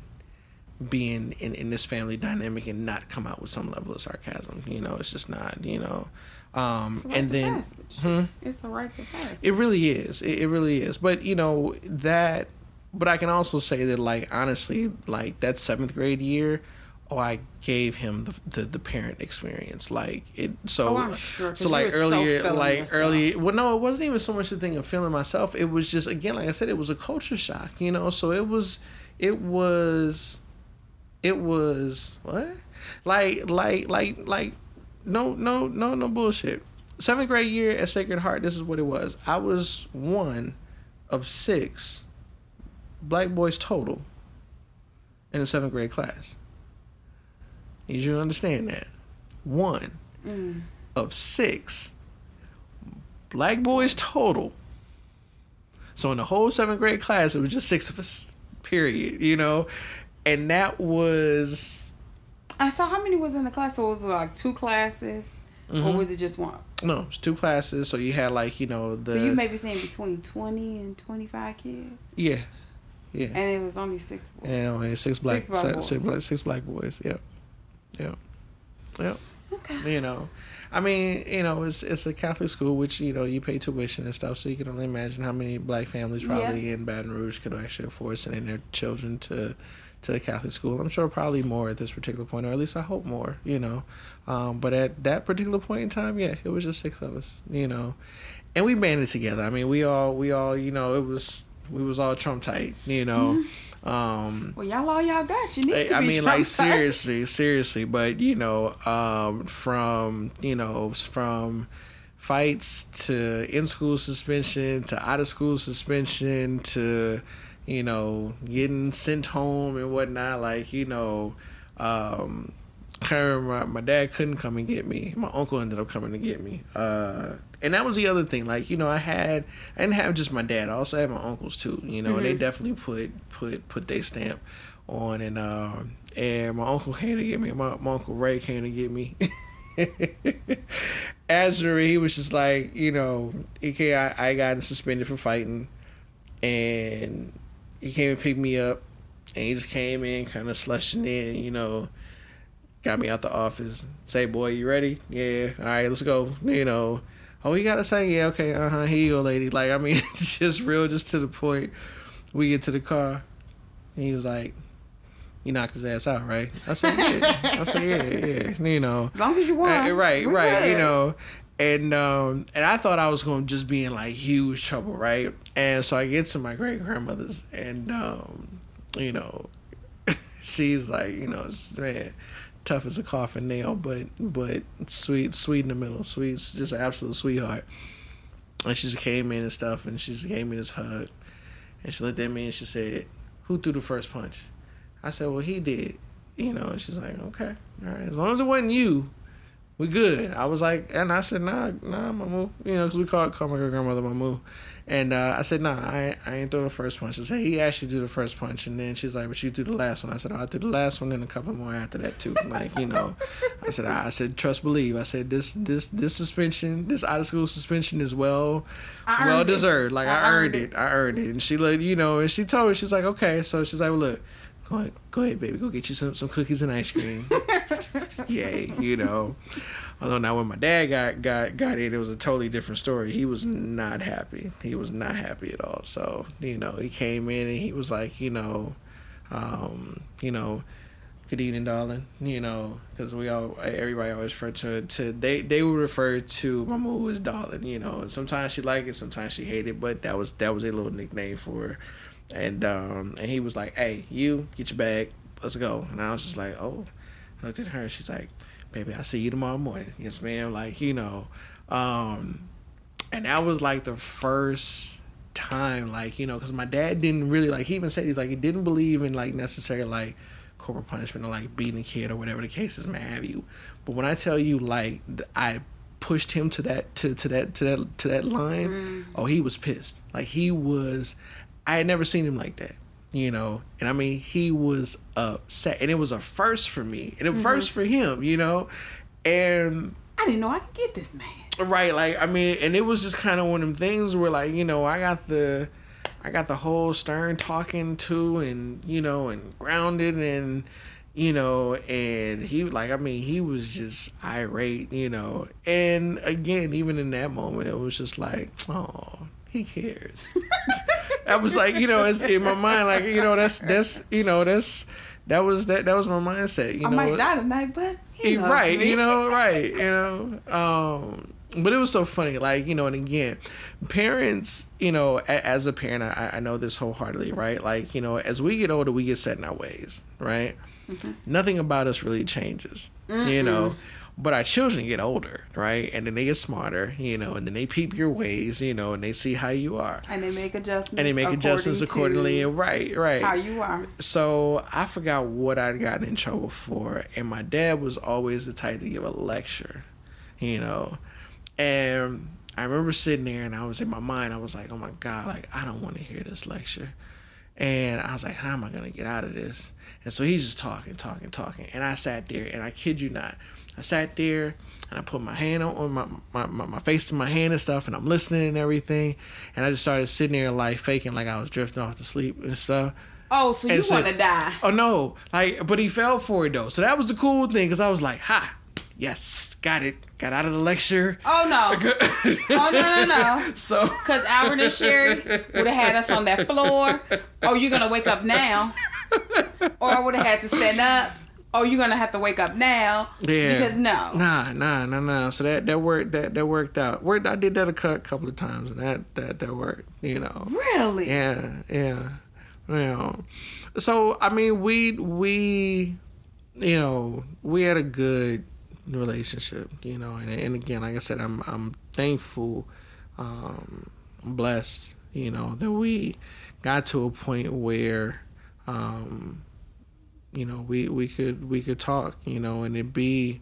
being in, in this family dynamic and not come out with some level of sarcasm. You know, it's just not, you know. Um, and then hmm? it's a right to pass. It really is. It, it really is. But you know that. But I can also say that, like honestly, like that seventh grade year, oh, I gave him the, the, the parent experience. Like it. So oh, sure, so like earlier, so like yourself. earlier. Well, no, it wasn't even so much the thing of feeling myself. It was just again, like I said, it was a culture shock. You know, so it was, it was, it was what, like like like like, no no no no bullshit. Seventh grade year at Sacred Heart, this is what it was. I was one of six black boys total in the seventh grade class. You should understand that. One mm. of six black boys total. So in the whole seventh grade class, it was just six of us, period, you know? And that was. I saw how many was in the class? So it was like two classes, mm-hmm. or was it just one? No, it's two classes. So you had like, you know, the. So you may be saying between 20 and 25 kids? Yeah. Yeah. And it was only six boys. And only six black, six black, six, black, six black boys. Yep. yep, yep. Okay. You know, I mean, you know, it's it's a Catholic school, which you know you pay tuition and stuff, so you can only imagine how many black families probably yeah. in Baton Rouge could actually afford sending their children to to the Catholic school. I'm sure probably more at this particular point, or at least I hope more. You know, um, but at that particular point in time, yeah, it was just six of us. You know, and we banded together. I mean, we all we all you know it was we was all Trump tight. You know. Mm-hmm um, well, y'all all y'all got. You need to I mean, like seriously, seriously. But you know, um, from you know, from fights to in school suspension to out of school suspension to you know getting sent home and whatnot. Like you know, um, my, my dad couldn't come and get me. My uncle ended up coming to get me. Uh, and that was the other thing. Like you know, I had I didn't have just my dad. I also had my uncles too. You know, mm-hmm. and they definitely put put put their stamp on. And um, and my uncle came to get me. My, my uncle Ray came to get me. Azure, he was just like, you know, okay, I, I got suspended for fighting, and he came and picked me up, and he just came in, kind of slushing in, you know, got me out the office. Say, boy, you ready? Yeah. All right, let's go. You know, oh, you gotta say, yeah, okay, uh huh, here you go, lady. Like, I mean, it's just real, just to the point. We get to the car, and he was like, you knocked his ass out, right? I said, yeah. I said, yeah, yeah. You know, as long as you won, uh, right, right. Good. You know, and um, and I thought I was going to just be in like huge trouble, right? And so I get to my great grandmother's, and um, you know, she's like, you know, man tough as a coffin nail, but but sweet, sweet in the middle, sweet, just absolute sweetheart. And she just came in and stuff, and she just gave me this hug, and she looked at me and she said, "Who threw the first punch?" I said, "Well, he did." You know, and she's like, "Okay, all right, as long as it wasn't you." We good. I was like, and I said, nah, nah, Mamu. You know, because we called, call my grandmother Mamu. And uh, I said, nah, I, I ain't throw the first punch. I said, he actually do the first punch. And then she's like, but you do the last one. I said, oh, I do the last one and a couple more after that, too. Like, you know, I said, I, I said, trust, believe. I said, this this this suspension, this out of school suspension is well well deserved. It. Like, I, I earned, it. it. I earned it. And she, like, you know, and she told me, she's like, okay. So she's like, well, look, go ahead, go ahead, baby. Go get you some, some cookies and ice cream. Yay, you know. Although now when my dad got got got in, it was a totally different story. He was not happy. He was not happy at all. So you know, he came in and he was like, you know, um, you know, good evening, darling. You know, because we all everybody always refer to to they they would refer to my mom as darling. You know, and sometimes she liked it, sometimes she hated it, but that was that was a little nickname for her. And um and he was like, hey, you get your bag, let's go. And I was just like, oh. I looked at her. She's like, baby, I'll see you tomorrow morning. Yes, ma'am. Like, you know, um, and that was like the first time, like, you know, because my dad didn't really, like, he even said he's like, he didn't believe in, like, necessarily, like, corporal punishment or, like, beating a kid or whatever the case is, may have you. But when I tell you, like, I pushed him to that, to, to that, to that, to that line, mm. oh, he was pissed. Like, he was, I had never seen him like that you know and i mean he was upset and it was a first for me and a mm-hmm. first for him you know and i didn't know i could get this man right like i mean and it was just kind of one of them things where like you know i got the i I got the whole Stern talking to, and you know, and grounded, and you know, and he like I mean he was just irate, you know, and again even in that moment it was just like, oh, he cares. I was like, you know, it's in my mind, like you know, that's that's you know that's that was that that was my mindset. You I know, might die tonight, but right, me. you know, right, you know. Um, but it was so funny, like you know, and again, parents, you know, a, as a parent, I, I know this wholeheartedly, right? Like you know, as we get older, we get set in our ways, right? Nothing about us really changes, you know. But our children get older, right? And then they get smarter, you know, and then they peep your ways, you know, and they see how you are. and they make adjustments. And they make adjustments accordingly. And right, right how you are. so I forgot what I'd gotten in trouble for, and my dad was always the type to give a lecture, you know. And I remember sitting there, and I was in my mind, I was like, "Oh my god, like I don't want to hear this lecture," and I was like, "How am I gonna get out of this?" And so he's just talking, talking, talking, and I sat there, and I kid you not, I sat there. And I put my hand on, on my, my, my, my face to my hand and stuff, and I'm listening and everything. And I just started sitting there like faking like I was drifting off to sleep and stuff. Oh, so you so- want to die? Oh no! Like, but he fell for it though, so that was the cool thing because I was like, "Ha, yes, got it, got out of the lecture." Oh no! oh no no no! So, Because Albert and Sherry would have had us on that floor. Oh, you're gonna wake up now, or I would have had to stand up. Oh, you're gonna have to wake up now. yeah, Because no. nah, nah, nah, nah. So that that worked that that worked out. Worked. I did that a cou- couple of times, and that that that worked. You know. Really? Yeah, yeah, you know. So I mean, we we, you know, we had a good relationship, you know, and and again, like I said, I'm I'm thankful, um, I'm blessed, you know, that we got to a point where, um, you know, we we could we could talk, you know, and it be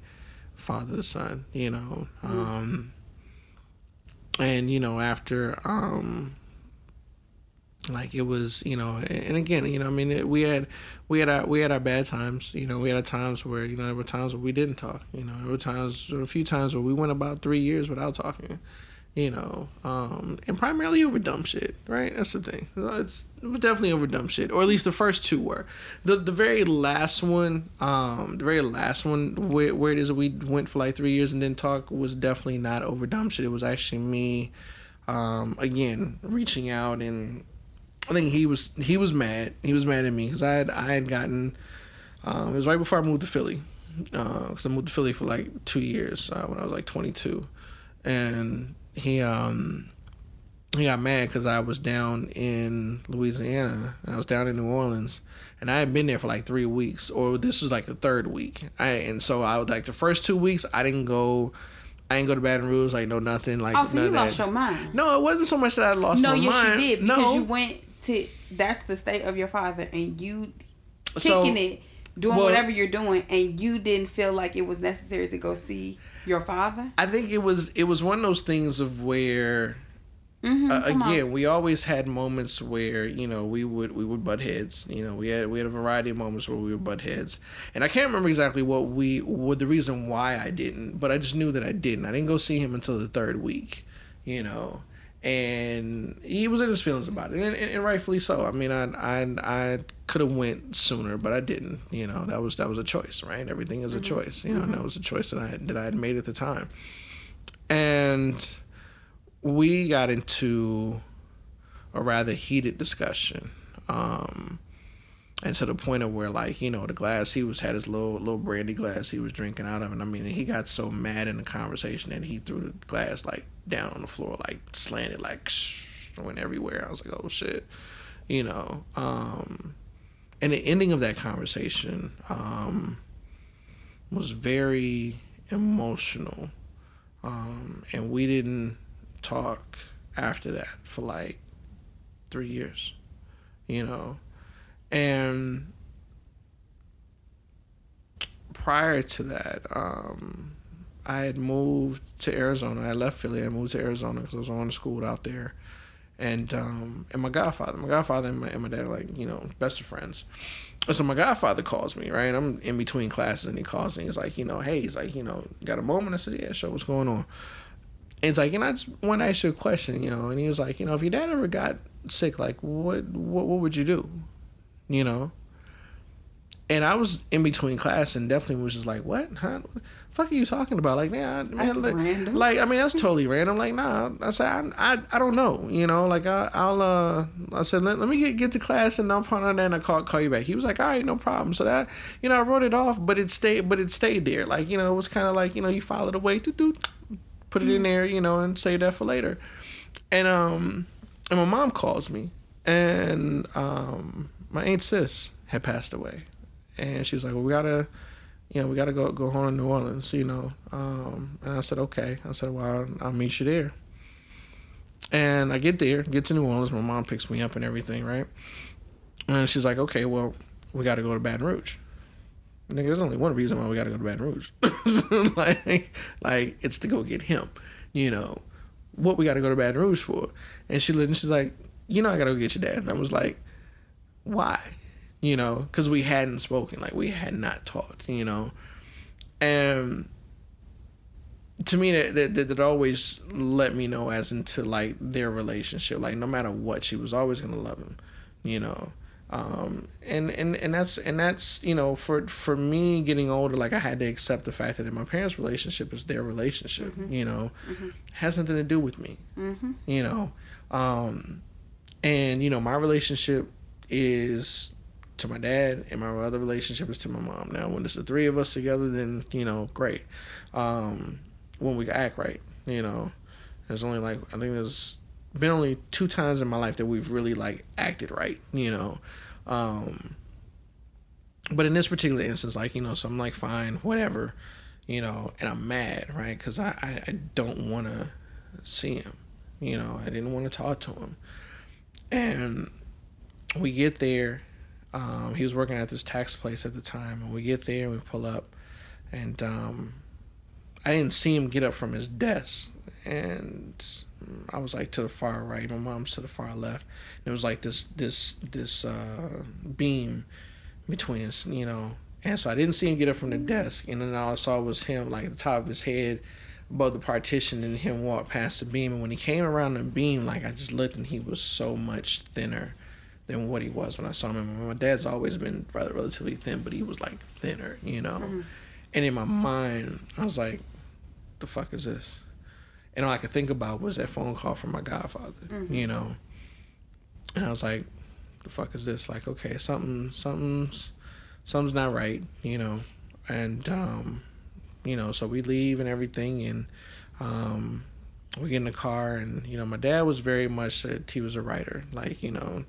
father to son, you know, um, and you know after um like it was you know and again you know i mean it, we had we had our we had our bad times you know we had our times where you know there were times where we didn't talk you know there were times there were a few times where we went about three years without talking you know um and primarily over dumb shit right that's the thing it's it was definitely over dumb shit or at least the first two were the the very last one um the very last one where, where it is we went for like three years and didn't talk was definitely not over dumb shit it was actually me um again reaching out and I think he was he was mad. He was mad at me because I had I had gotten. Um, it was right before I moved to Philly, because I moved to Philly for like two years uh, when I was like 22, and he um he got mad because I was down in Louisiana I was down in New Orleans and I had been there for like three weeks or this was like the third week. I and so I was like the first two weeks I didn't go. I didn't go to Baton Rouge, like no nothing, like Oh, so you lost your mind. No, it wasn't so much that I lost No, my yes, mind. you did no, because you went to. That's the state of your father, and you So- kicking it, doing well- whatever you're doing, and you didn't feel like it was necessary to go see your father. I think it was it was one of those things of where Mm-hmm, uh, come on. again we always had moments where you know we would we would butt heads. You know we had we had a variety of moments where we would butt heads. And I can't remember exactly what we what the reason why I didn't but I just knew that I didn't. I didn't go see him until the third week you know and he was in his feelings about it and, and, and rightfully so. I mean I I I could have went sooner but I didn't you know. That was that was a choice right? Everything is a choice you know and that was a choice that I had, that I had made at the time. And we got into a rather heated discussion um and to the point of where like you know the glass he was had his little little brandy glass he was drinking out of. And i mean he got so mad in the conversation that he threw the glass like down on the floor like slanted like went everywhere. I was like oh shit. You know um and the ending of that conversation um was very emotional. Um and we didn't talk after that for like three years, you know. And prior to that, um, I had moved to Arizona. I left Philly. I moved to Arizona because I was going to school out there. And um, and my godfather, my godfather and my, and my dad are like you know best of friends. And so my godfather calls me right. I'm in between classes and he calls me. He's like you know hey he's like you know got a moment. I said yeah sure what's going on And it's like, and I just want to ask you a question, you know. And he was like, you know, if your dad ever got sick, like, what, what, what would you do, you know? And I was in between class and definitely was just like, what? Huh? Fuck are you talking about? Like, yeah, man, like, random. like, I mean, that's totally random. Like, nah, I said, I, I, I don't know, you know, like, I, I'll, uh, I said, let, let me get, get to class and I'll put on that and I'll call, call you back. He was like, all right, no problem. So that, you know, I wrote it off, but it stayed, but it stayed there. Like, you know, it was kind of like, you know, you file it away, put it in there, you know, and save that for later. And, um, and my mom calls me and, um, my aunt sis had passed away and she was like, "Well, we gotta, you know, we gotta go go home to New Orleans, you know." Um, and I said, "Okay." I said, "Well, I'll, I'll meet you there." And I get there, get to New Orleans. My mom picks me up and everything, right? And she's like, "Okay, well, we got to go to Baton Rouge." Nigga, there's only one reason why we got to go to Baton Rouge. like, like it's to go get him. You know, what we got to go to Baton Rouge for? And she and she's like, "You know, I got to go get your dad." And I was like, "Why?" you know, because we hadn't spoken, like we had not talked, you know, and to me that, that that, always let me know as into like their relationship, like no matter what, she was always gonna love him, you know. Um, and, and, and that's, and that's, you know, for, for me getting older, like I had to accept the fact that my parents' relationship is their relationship, mm-hmm. you know, mm-hmm. has nothing to do with me, mm-hmm. you know, um, and, you know, my relationship is to my dad, and my other relationship is to my mom. Now, when it's the three of us together, then you know, great. Um, when we act right, you know, there's only like I think there's been only two times in my life that we've really like acted right, you know. Um, but in this particular instance, like you know, so I'm like, fine, whatever, you know, and I'm mad, right? Because I, I I don't want to see him, you know, I didn't want to talk to him, and we get there um, he was working at this tax place at the time, and we get there and we pull up, and um, I didn't see him get up from his desk, and I was like to the far right, my mom's to the far left. And it was like this this this uh, beam between us, you know. And so I didn't see him get up from the desk, and then all I saw was him like the top of his head above the partition, and him walk past the beam. And when he came around the beam, like I just looked, and he was so much thinner than what he was when I saw him. My dad's always been rather relatively thin, but he was like thinner, you know. Mm-hmm. And in my mind, I was like, "The fuck is this?" And all I could think about was that phone call from my godfather, mm-hmm. you know. And I was like, "The fuck is this?" Like, okay, something, something's, something's not right, you know. And um, you know, so we leave and everything, and um, we get in the car, and you know, my dad was very much that he was a writer, like you know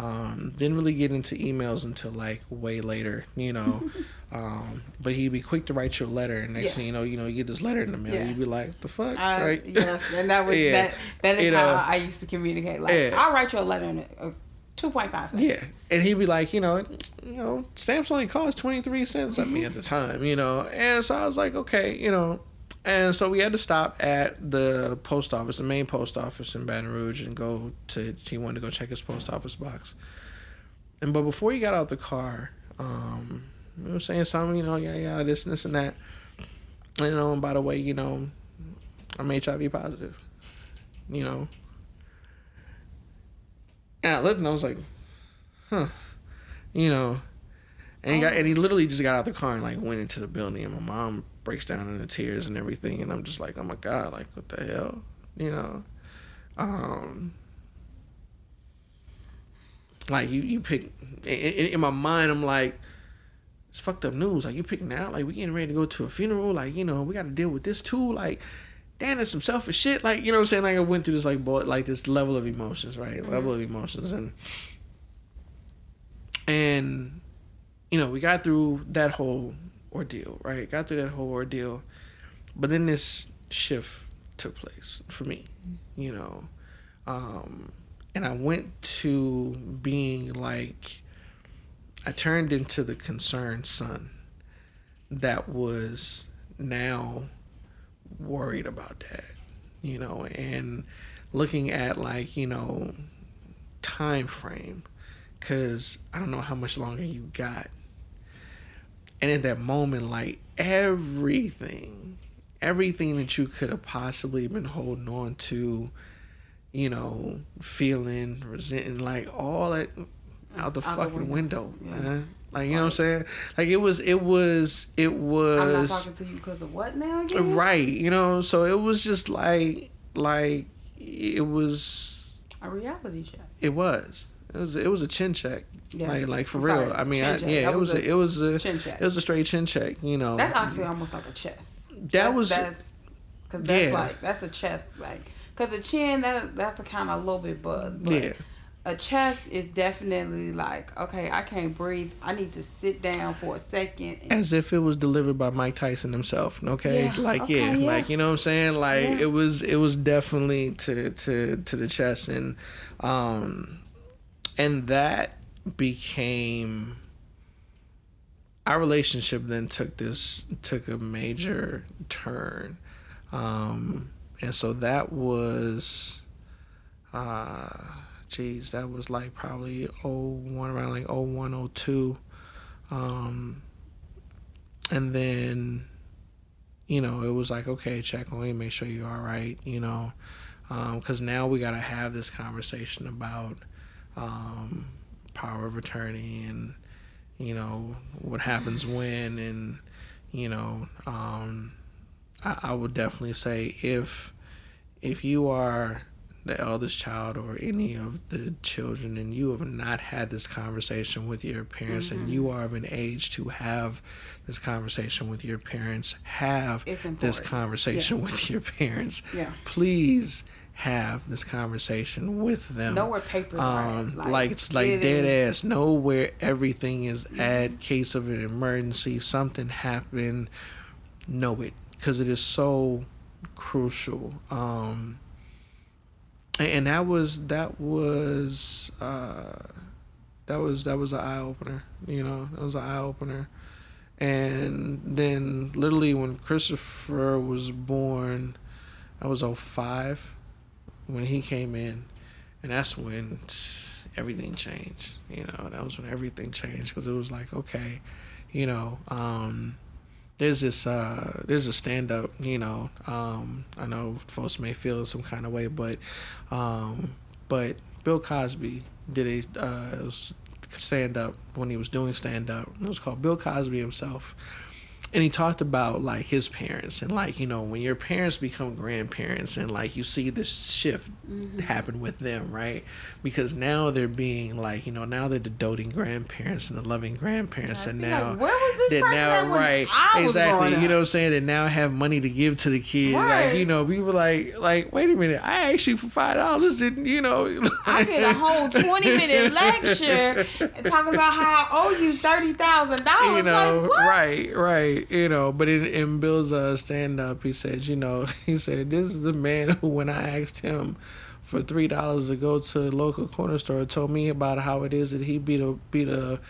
um, didn't really get into emails until like way later, you know. um, but he'd be quick to write you a letter, and next yes. thing you know, you know, you get this letter in the mail, yeah. you'd be like, "The fuck?" Uh, right? Yes, and that was yeah. that. That is you how know, I used to communicate. Like, yeah. I'll write you a letter in a, two point five seconds. Yeah, and he'd be like, you know, you know, stamps only cost twenty three cents at me at the time, you know, and so I was like, okay, you know, and so we had to stop at the post office, the main post office in Baton Rouge, and go to. He wanted to go check his post office box. And but before he got out the car, um, we were saying something, you know, yeah, yeah, this, this, and that. And, you know, and by the way, you know, I'm HIV positive. You know. And I looked and I was like, huh, you know. And he got and he literally just got out the car and like went into the building. And my mom breaks down into tears and everything and i'm just like oh my god like what the hell? You know? Um like you you pick in, in my mind i'm like it's fucked up news. Like you picking out like we getting ready to go to a funeral. Like you know we got to deal with this too. Like damn that's some selfish shit. Like you know what i'm saying? Like i went through this like boy like this level of emotions right? Mm-hmm. level of emotions. And and you know we got through that whole ordeal, right? Got through that whole ordeal. But then this shift took place for me, you know. Um, and I went to being like, I turned into the concerned son that was now worried about that, you know, and looking at like, you know, time frame because I don't know how much longer you got and in that moment, like everything everything that you could have possibly been holding on to, you know, feeling, resenting, like all that out the Out the fucking window, window. Yeah. man. Like you know what I'm saying? Like it was, it was, it was. I'm not talking to you because of what now again? Right, you know, so it was just like like it was A reality check. it was. It was it was a chin check. Yeah. Like like for real. I mean, I, yeah, That it was was a, it was a Chin check. it was a straight chin check, you know. That's actually almost like a chest. that That's- was that's because that's Yeah. like that's a chest like because the chin that that's the kind of a little bit buzz. But yeah. a chest is definitely like okay, I can't breathe. I need to sit down for a second. And, As if it was delivered by Mike Tyson himself. Okay? Yeah, Like okay, yeah, yeah. like you know what I'm saying? Like it was it was definitely to to to the chest and um and that became our relationship then took this took a major turn. Um and so that was uh geez that was like probably 01 around like 01 02 um and then you know it was like okay check on you make sure you're all right you know. Because now we got to have this conversation about um, power of attorney and you know what happens when and you know um, I, I would definitely say if if you are the eldest child or any of the children and you have not had this conversation with your parents and you are of an age to have this conversation with your parents have this conversation with your parents Yeah. please have this conversation with them know where papers um, like, it's like it dead is- ass. Know where everything is at. Case of an emergency, something happened. Know it because it is so crucial. Um, and, and that was that was uh, that was that was an eye opener. You know, that was an eye opener. And then literally when Christopher was born, that was 05 when he came in and that's when everything changed you know that was when everything changed because it was like okay you know um there's this uh there's a stand up you know um i know folks may feel some kind of way but um but bill cosby did a uh stand up when he was doing stand up it was called bill cosby himself and he talked about like his parents and like you know when your parents become grandparents and like you see this shift mm-hmm. happen with them right? Because now they're being like you know now they're the doting grandparents and the loving grandparents and now like, where was this they person now right exactly you know what i'm saying? They now have money to give to the kids like you know we were like like wait a minute i asked you for five dollars and you know I get a whole twenty minute lecture talking about how I owe you thirty thousand dollars. you know, like what? right, right, you know. But in, in Bill's uh, stand up, he said, you know, he said, this is the man who, when I asked him for three dollars to go to a local corner store, told me about how it is that he beat a beat a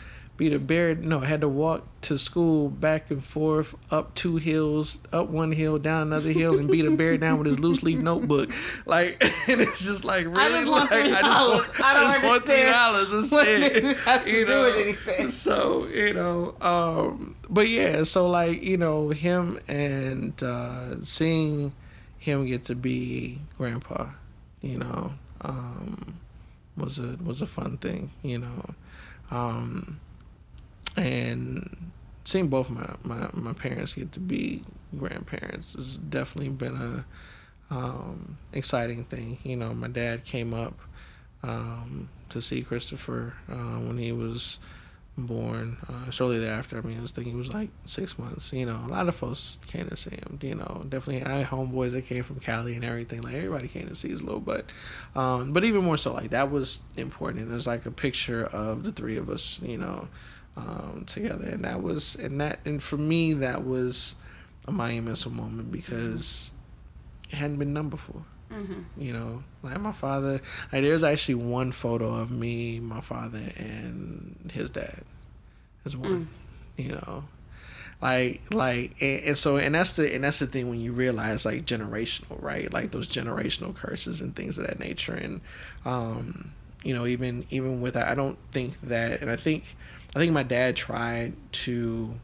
beat a bear. No, had to walk to school back and forth up two hills, up one hill, down another hill, and beat a bear down with his loose leaf notebook. Like, and it's just like really, just want like I just want, $3. I I just want three dollars instead. this to you do know, anything. so you know um but yeah so like you know him and uh seeing him get to be grandpa you know um was a was a fun thing you know um and seeing both my my, my parents get to be grandparents has definitely been a um exciting thing you know my dad came up um to see Christopher uh, when he was born. Uh, shortly thereafter, I mean, I was thinking he was like six months. You know, a lot of folks came to see him. You know, definitely I homeboys that came from Cali and everything. Like everybody came to see his little butt. Um, but even more so, like that was important. It was like a picture of the three of us. You know, um, together, and that was and that and for me that was a monumental moment because it hadn't been done before. Mm-hmm. You know, like my father. Like there's actually one photo of me, my father, and his dad. There's one. You know, like like and, and so and that's the and that's the thing when you realize like generational, right? Like those generational curses and things of that nature, and um, you know, even even with that, I don't think that, and I think I think my dad tried to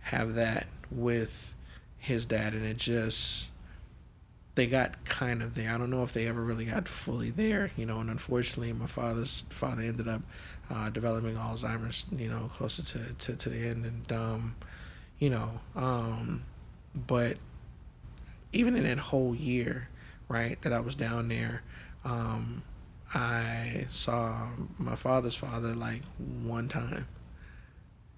have that with his dad, and it just they got kind of there. I don't know if they ever really got fully there, you know. And unfortunately, my father's father ended up uh, developing Alzheimer's, you know, closer to, to, to the end, and um, you know, um, but even in that whole year, right, that I was down there, um, I saw my father's father like one time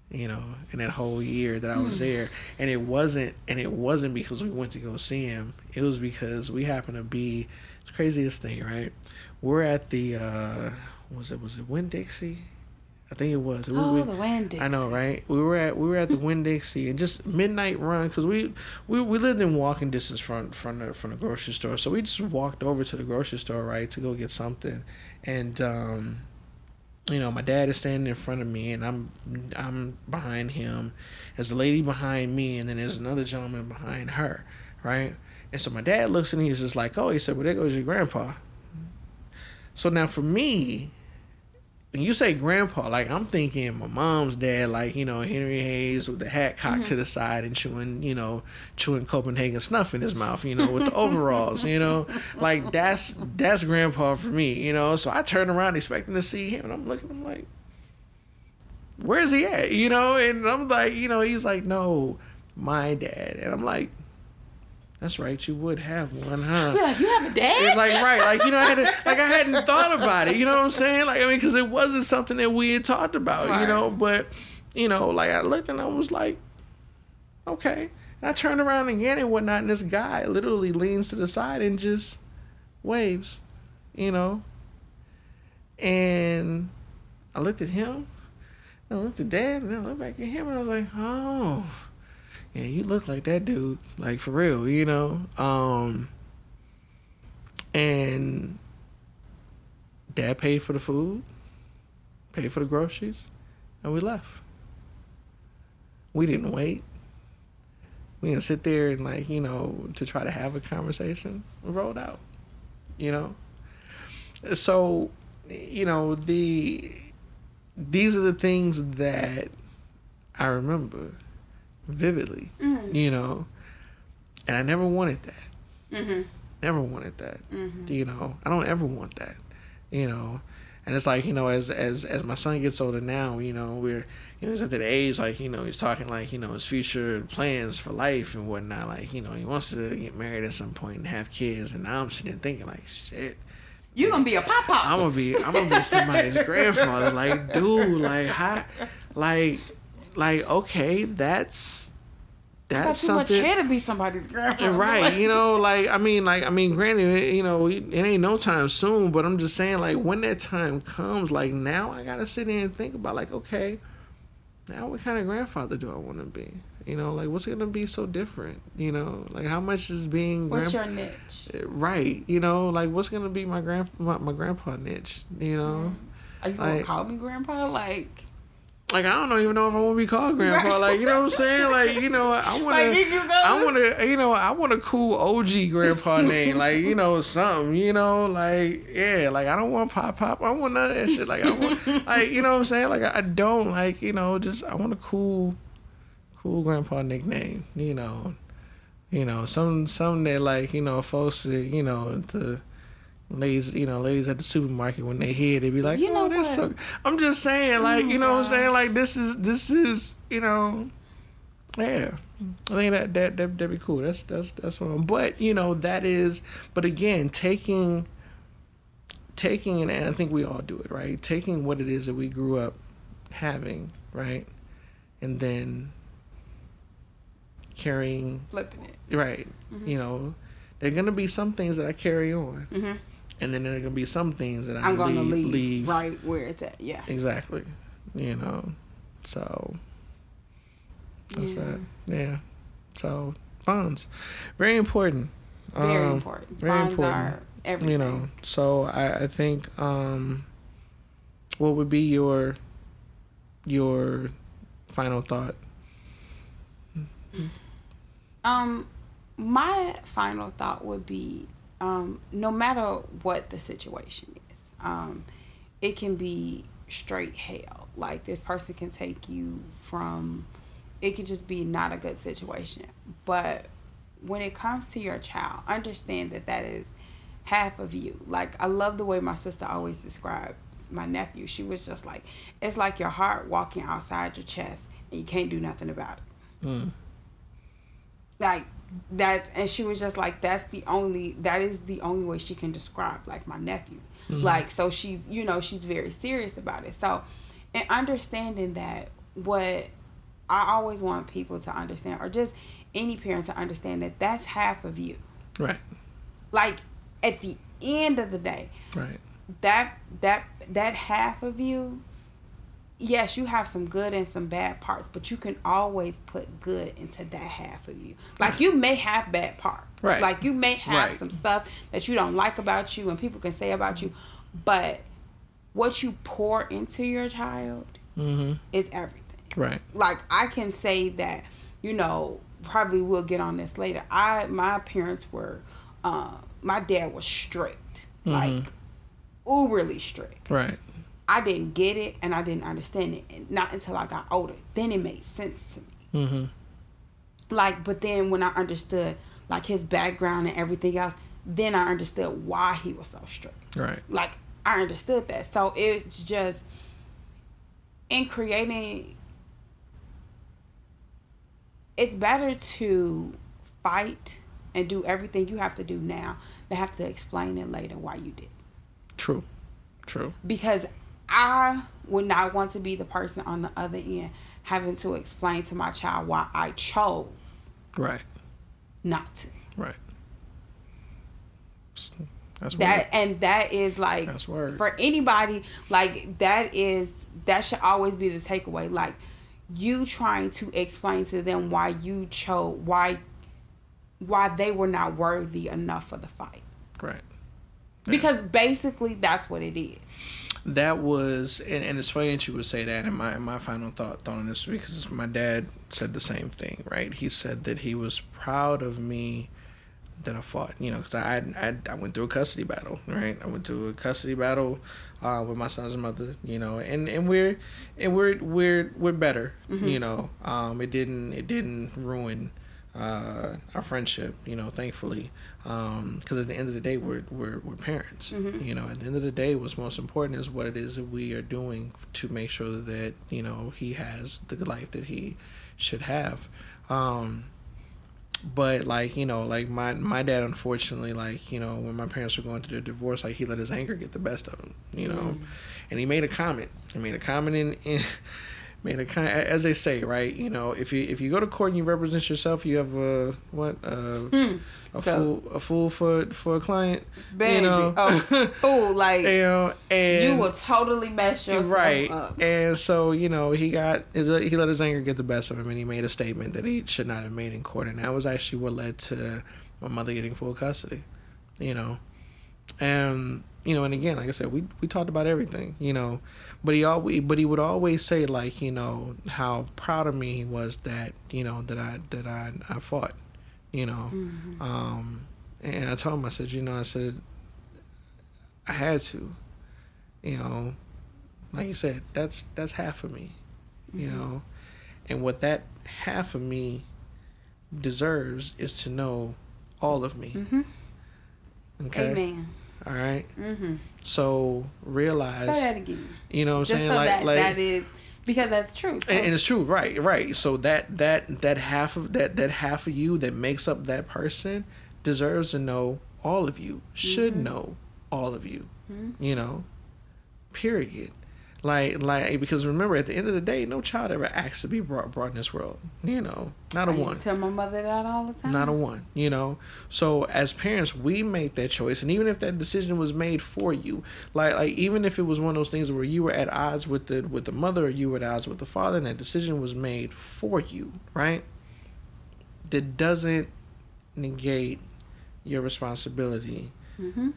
you know, in that whole year that I was mm. there. And it wasn't and it wasn't because we went to go see him. It was because we happened to be the craziest thing, right? We're at the uh was it was it Winn Dixie? I think it was. Oh, we, the Winn Dixie. I know, right? We were at we were at the Winn Dixie and just midnight run because we, we we lived in walking distance from from the from the grocery store, so we just walked over to the grocery store, right, to go get something, and um, you know, my dad is standing in front of me, and I'm I'm behind him. There's a lady behind me, and then there's another gentleman behind her, right? And so my dad looks and he's just like, "Oh," he said, "Well, there goes your grandpa." So now for me, when you say grandpa, like I'm thinking my mom's dad, like you know Henry Hayes with the hat cocked mm-hmm. to the side and chewing, you know, chewing Copenhagen snuff in his mouth, you know, with the overalls, you know, like that's that's grandpa for me, you know. So I turn around expecting to see him, and I'm looking, I'm like, where's he at, you know? And I'm like, you know, he's like, no, my dad, and I'm like that's right, you would have one, huh? You're like, you have a dad? It's like right, like you know, I had like I hadn't thought about it. You know what I'm saying? Like I mean, because it wasn't something that we had talked about. Right. You know, but you know, like I looked and I was like, okay. And I turned around again and whatnot, and this guy literally leans to the side and just waves, you know. And I looked at him, and I looked at Dad, and I looked back at him, and I was like, oh yeah, you look like that dude, like for real, you know. Um, and dad paid for the food, paid for the groceries, and we left. We didn't wait. We didn't sit there and like you know to try to have a conversation. We rolled out, you know. So, you know the these are the things that I remember vividly, mm-hmm. you know. And I never wanted that. Mm-hmm. Never wanted that. Mm-hmm. You know, I don't ever want that. You know, and it's like you know, as as as my son gets older now, you know, we're you know he's at the age like you know he's talking like you know his future plans for life and whatnot. Like you know he wants to get married at some point and have kids, and now I'm sitting thinking like shit. You gonna be a papa? I'm gonna be I'm gonna be somebody's grandfather. Like, dude, like how, like like okay, that's that's too something. much hair to be somebody's grandma. Right, you know, like I mean, like I mean, granted, you know, it ain't no time soon, but I'm just saying, like when that time comes, like now I gotta sit there and think about, like, okay, now what kind of grandfather do I want to be? You know, like what's gonna be so different? You know, like how much is being what's your niche? Right, you know, like what's gonna be my grand my, my grandpa niche? You know, mm. are you gonna call me grandpa? Like like I don't even know if I want to be called grandpa. Right. Like you know what I'm saying? Like you know I want to. Like, I want to. You know I want a cool OG grandpa name. like you know something. You know like yeah. Like I don't want pop pop. I want none of that shit. Like I want like you know what I'm saying? Like I don't like you know just I want a cool, cool grandpa nickname. You know, you know some some that like you know folks you know the ladies, you know, ladies at the supermarket when they hear, they be like, you know oh, that's so. I'm just saying, like, oh you know, what I'm saying, like, this is this is, you know, yeah. I think that that that that'd be cool. That's that's that's what. I'm, but you know, that is. But again, taking taking and I think we all do it, right? Taking what it is that we grew up having, right, and then carrying flipping it, right? Mm-hmm. You know, there are gonna be some things that I carry on. Mm-hmm and then there are gonna be some things that I am gonna leave, leave, right where it's at. Yeah, exactly. You know, so that's yeah. that. Yeah. So bonds, very important. Very um, important. Very bonds important. Are everything. You know, so I, I think um, what would be your your final thought? Um, my final thought would be um, no matter what the situation is, um, it can be straight hell. Like this person can take you from, it could just be not a good situation. But when it comes to your child, understand that that is half of you. Like I love the way my sister always describes my nephew. She was just like, it's like your heart walking outside your chest and you can't do nothing about it. Mm. Like that's and she was just like that's the only that is the only way she can describe like my nephew. Mhm. Like so she's you know she's very serious about it. So and understanding that what I always want people to understand or just any parent to understand that that's half of you. Right. Like at the end of the day, Right. that that that half of you yes you have some good and some bad parts but you can always put good into that half of you like you may have bad parts Right. like you may have Right. some stuff that you don't like about you and people can say about you but what you pour into your child Mm-hmm. is everything Right. like I can say that, you know, probably we'll get on this later. I my parents were, uh, my dad was strict, Mhm. like uberly strict. Right. I didn't get it and I didn't understand it, and not until I got older. Then it made sense to me. Mm-hmm. Like, but then when I understood like his background and everything else, then I understood why he was so strict. Right. Like I understood that. So it's just in creating it's better to fight and do everything you have to do now than have to explain it later why you did. True. True. Because I would not want to be the person on the other end having to explain to my child why I chose Right. not to. Right. That's that and that is like That's word. for anybody like that is that should always be the takeaway like you trying to explain to them why you chose why why they were not worthy enough for the fight right. because basically that's what it is That was, and, and it's funny that you would say that. And my my final thought, thought on this because my dad said the same thing. Right? He said that he was proud of me that I fought. You know, because I, I I went through a custody battle. Right? I went through a custody battle uh, with my son's mother. You know, and and we're and we're we're we're better. You know, um, it didn't it didn't ruin. Uh, our friendship, you know, thankfully, because at the end of the day, we're we're, we're parents. You know, at the end of the day, what's most important is what it is that we are doing to make sure that you know he has the life that he should have. Um, but like you know, like my my dad, unfortunately, like you know, when my parents were going through their divorce, like he let his anger get the best of him. You know, and he made a comment. He made a comment in. in made it kind of, as they say right you know if you if you go to court and you represent yourself you have a what uh, a So- fool a fool for for a client baby. you know? Oh, oh like you know and you will totally mess yourself right. up. And so you know he got he let his anger get the best of him and he made a statement that he should not have made in court and that was actually what led to my mother getting full custody you know? And you know and again like i said we we talked about everything you know. But he always but he would always say like you know how proud of me he was that you know that i that i i fought you know. Um and i told him i said you know i said i had to you know. Like you said that's that's half of me you know. And what that half of me deserves is to know all of me. Mhm. okay? Amen all right mm-hmm. so realize say that again. you know what i'm just saying? so like that like that is because that's true So- and, and it's true right right. So that that that half of that that half of you that makes up that person deserves to know all of you should Mm-hmm. know all of you you know? Period like like because remember at the end of the day no child ever asks to be brought brought in this world. You know not a I one. tell my mother that all the time. not a one you know? So as parents we make that choice. And even if that decision was made for you like like even if it was one of those things where you were at odds with the with the mother or you were at odds with the father and that decision was made for you right? That doesn't negate your responsibility Mhm.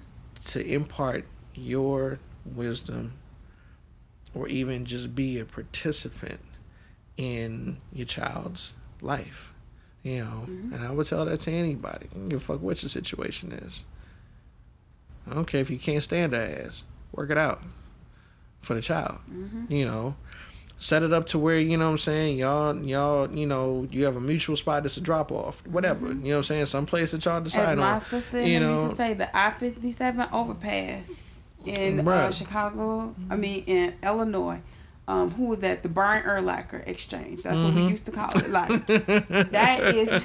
to impart your wisdom or even just be a participant in your child's life. You know, mm-hmm. and I would tell that to anybody. I don't give a fuck what your situation is. I don't care if you can't stand her ass. Work it out for the child. Mm-hmm. You know. set it up to where you know what I'm saying y'all y'all you know you have a mutual spot that's a drop off whatever mm-hmm. you know what I'm saying some place that y'all decide As my on sister you know used to say, the I fifty seven overpass in uh, Chicago. I mean in Illinois. Um, who was that? The Brian Urlacher Exchange. That's what we Mm-hmm. used to call it. Like that is.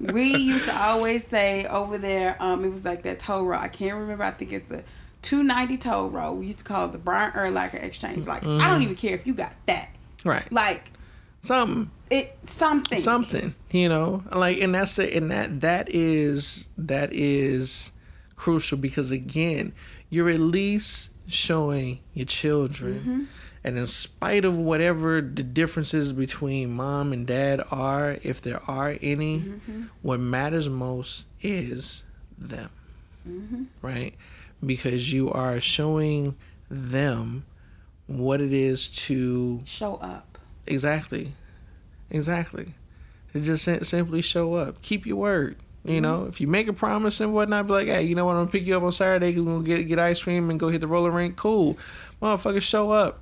We used to always say over there. Um, it was like that toll road. I can't remember. I think it's the. 290 toll road. We used to call it the Brian Urlacher Exchange. Like, I Mm-hmm. don't even care if you got that. right Like, something it something. something you know like and that's it and that that is that is crucial because again you're at least showing your children mm-hmm. and in spite of whatever the differences between mom and dad are if there are any mm-hmm. what matters most is them mm-hmm. right because you are showing them what it is to Show up. Exactly. Exactly. To just simply show up. Keep your word. You mm-hmm. know, if you make a promise and whatnot, be like, hey, you know what, I'm gonna pick you up on Saturday. We're gonna get get ice cream and go hit the roller rink. Cool, motherfucker, show up.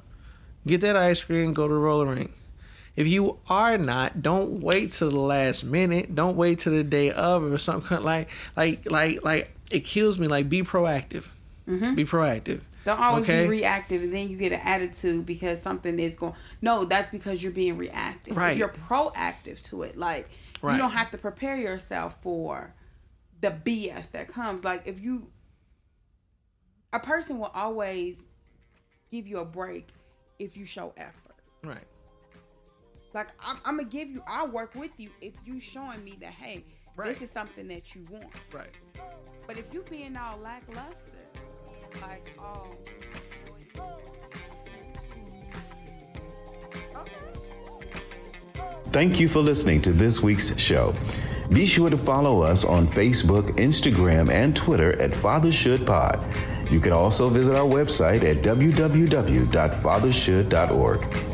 Get that ice cream. Go to the roller rink. If you are not, don't wait till the last minute. Don't wait till the day of or something like like like like it kills me. Like be proactive. Mm-hmm. Be proactive. Don't always Okay. be reactive and then you get an attitude because something is going. No, that's because you're being reactive. Right. If you're proactive to it, like Right. you don't have to prepare yourself for the BS that comes. Like if you, a person will always give you a break if you show effort. Right. Like I'm, I'm gonna give you, I'll work with you if you showing me that hey, Right. this is something that you want. Right. But if you being all lackluster, like oh. Thank you for listening to this week's show. Be sure to follow us on Facebook, Instagram, and Twitter at Father Should Pod. You can also visit our website at www.fathershould.org.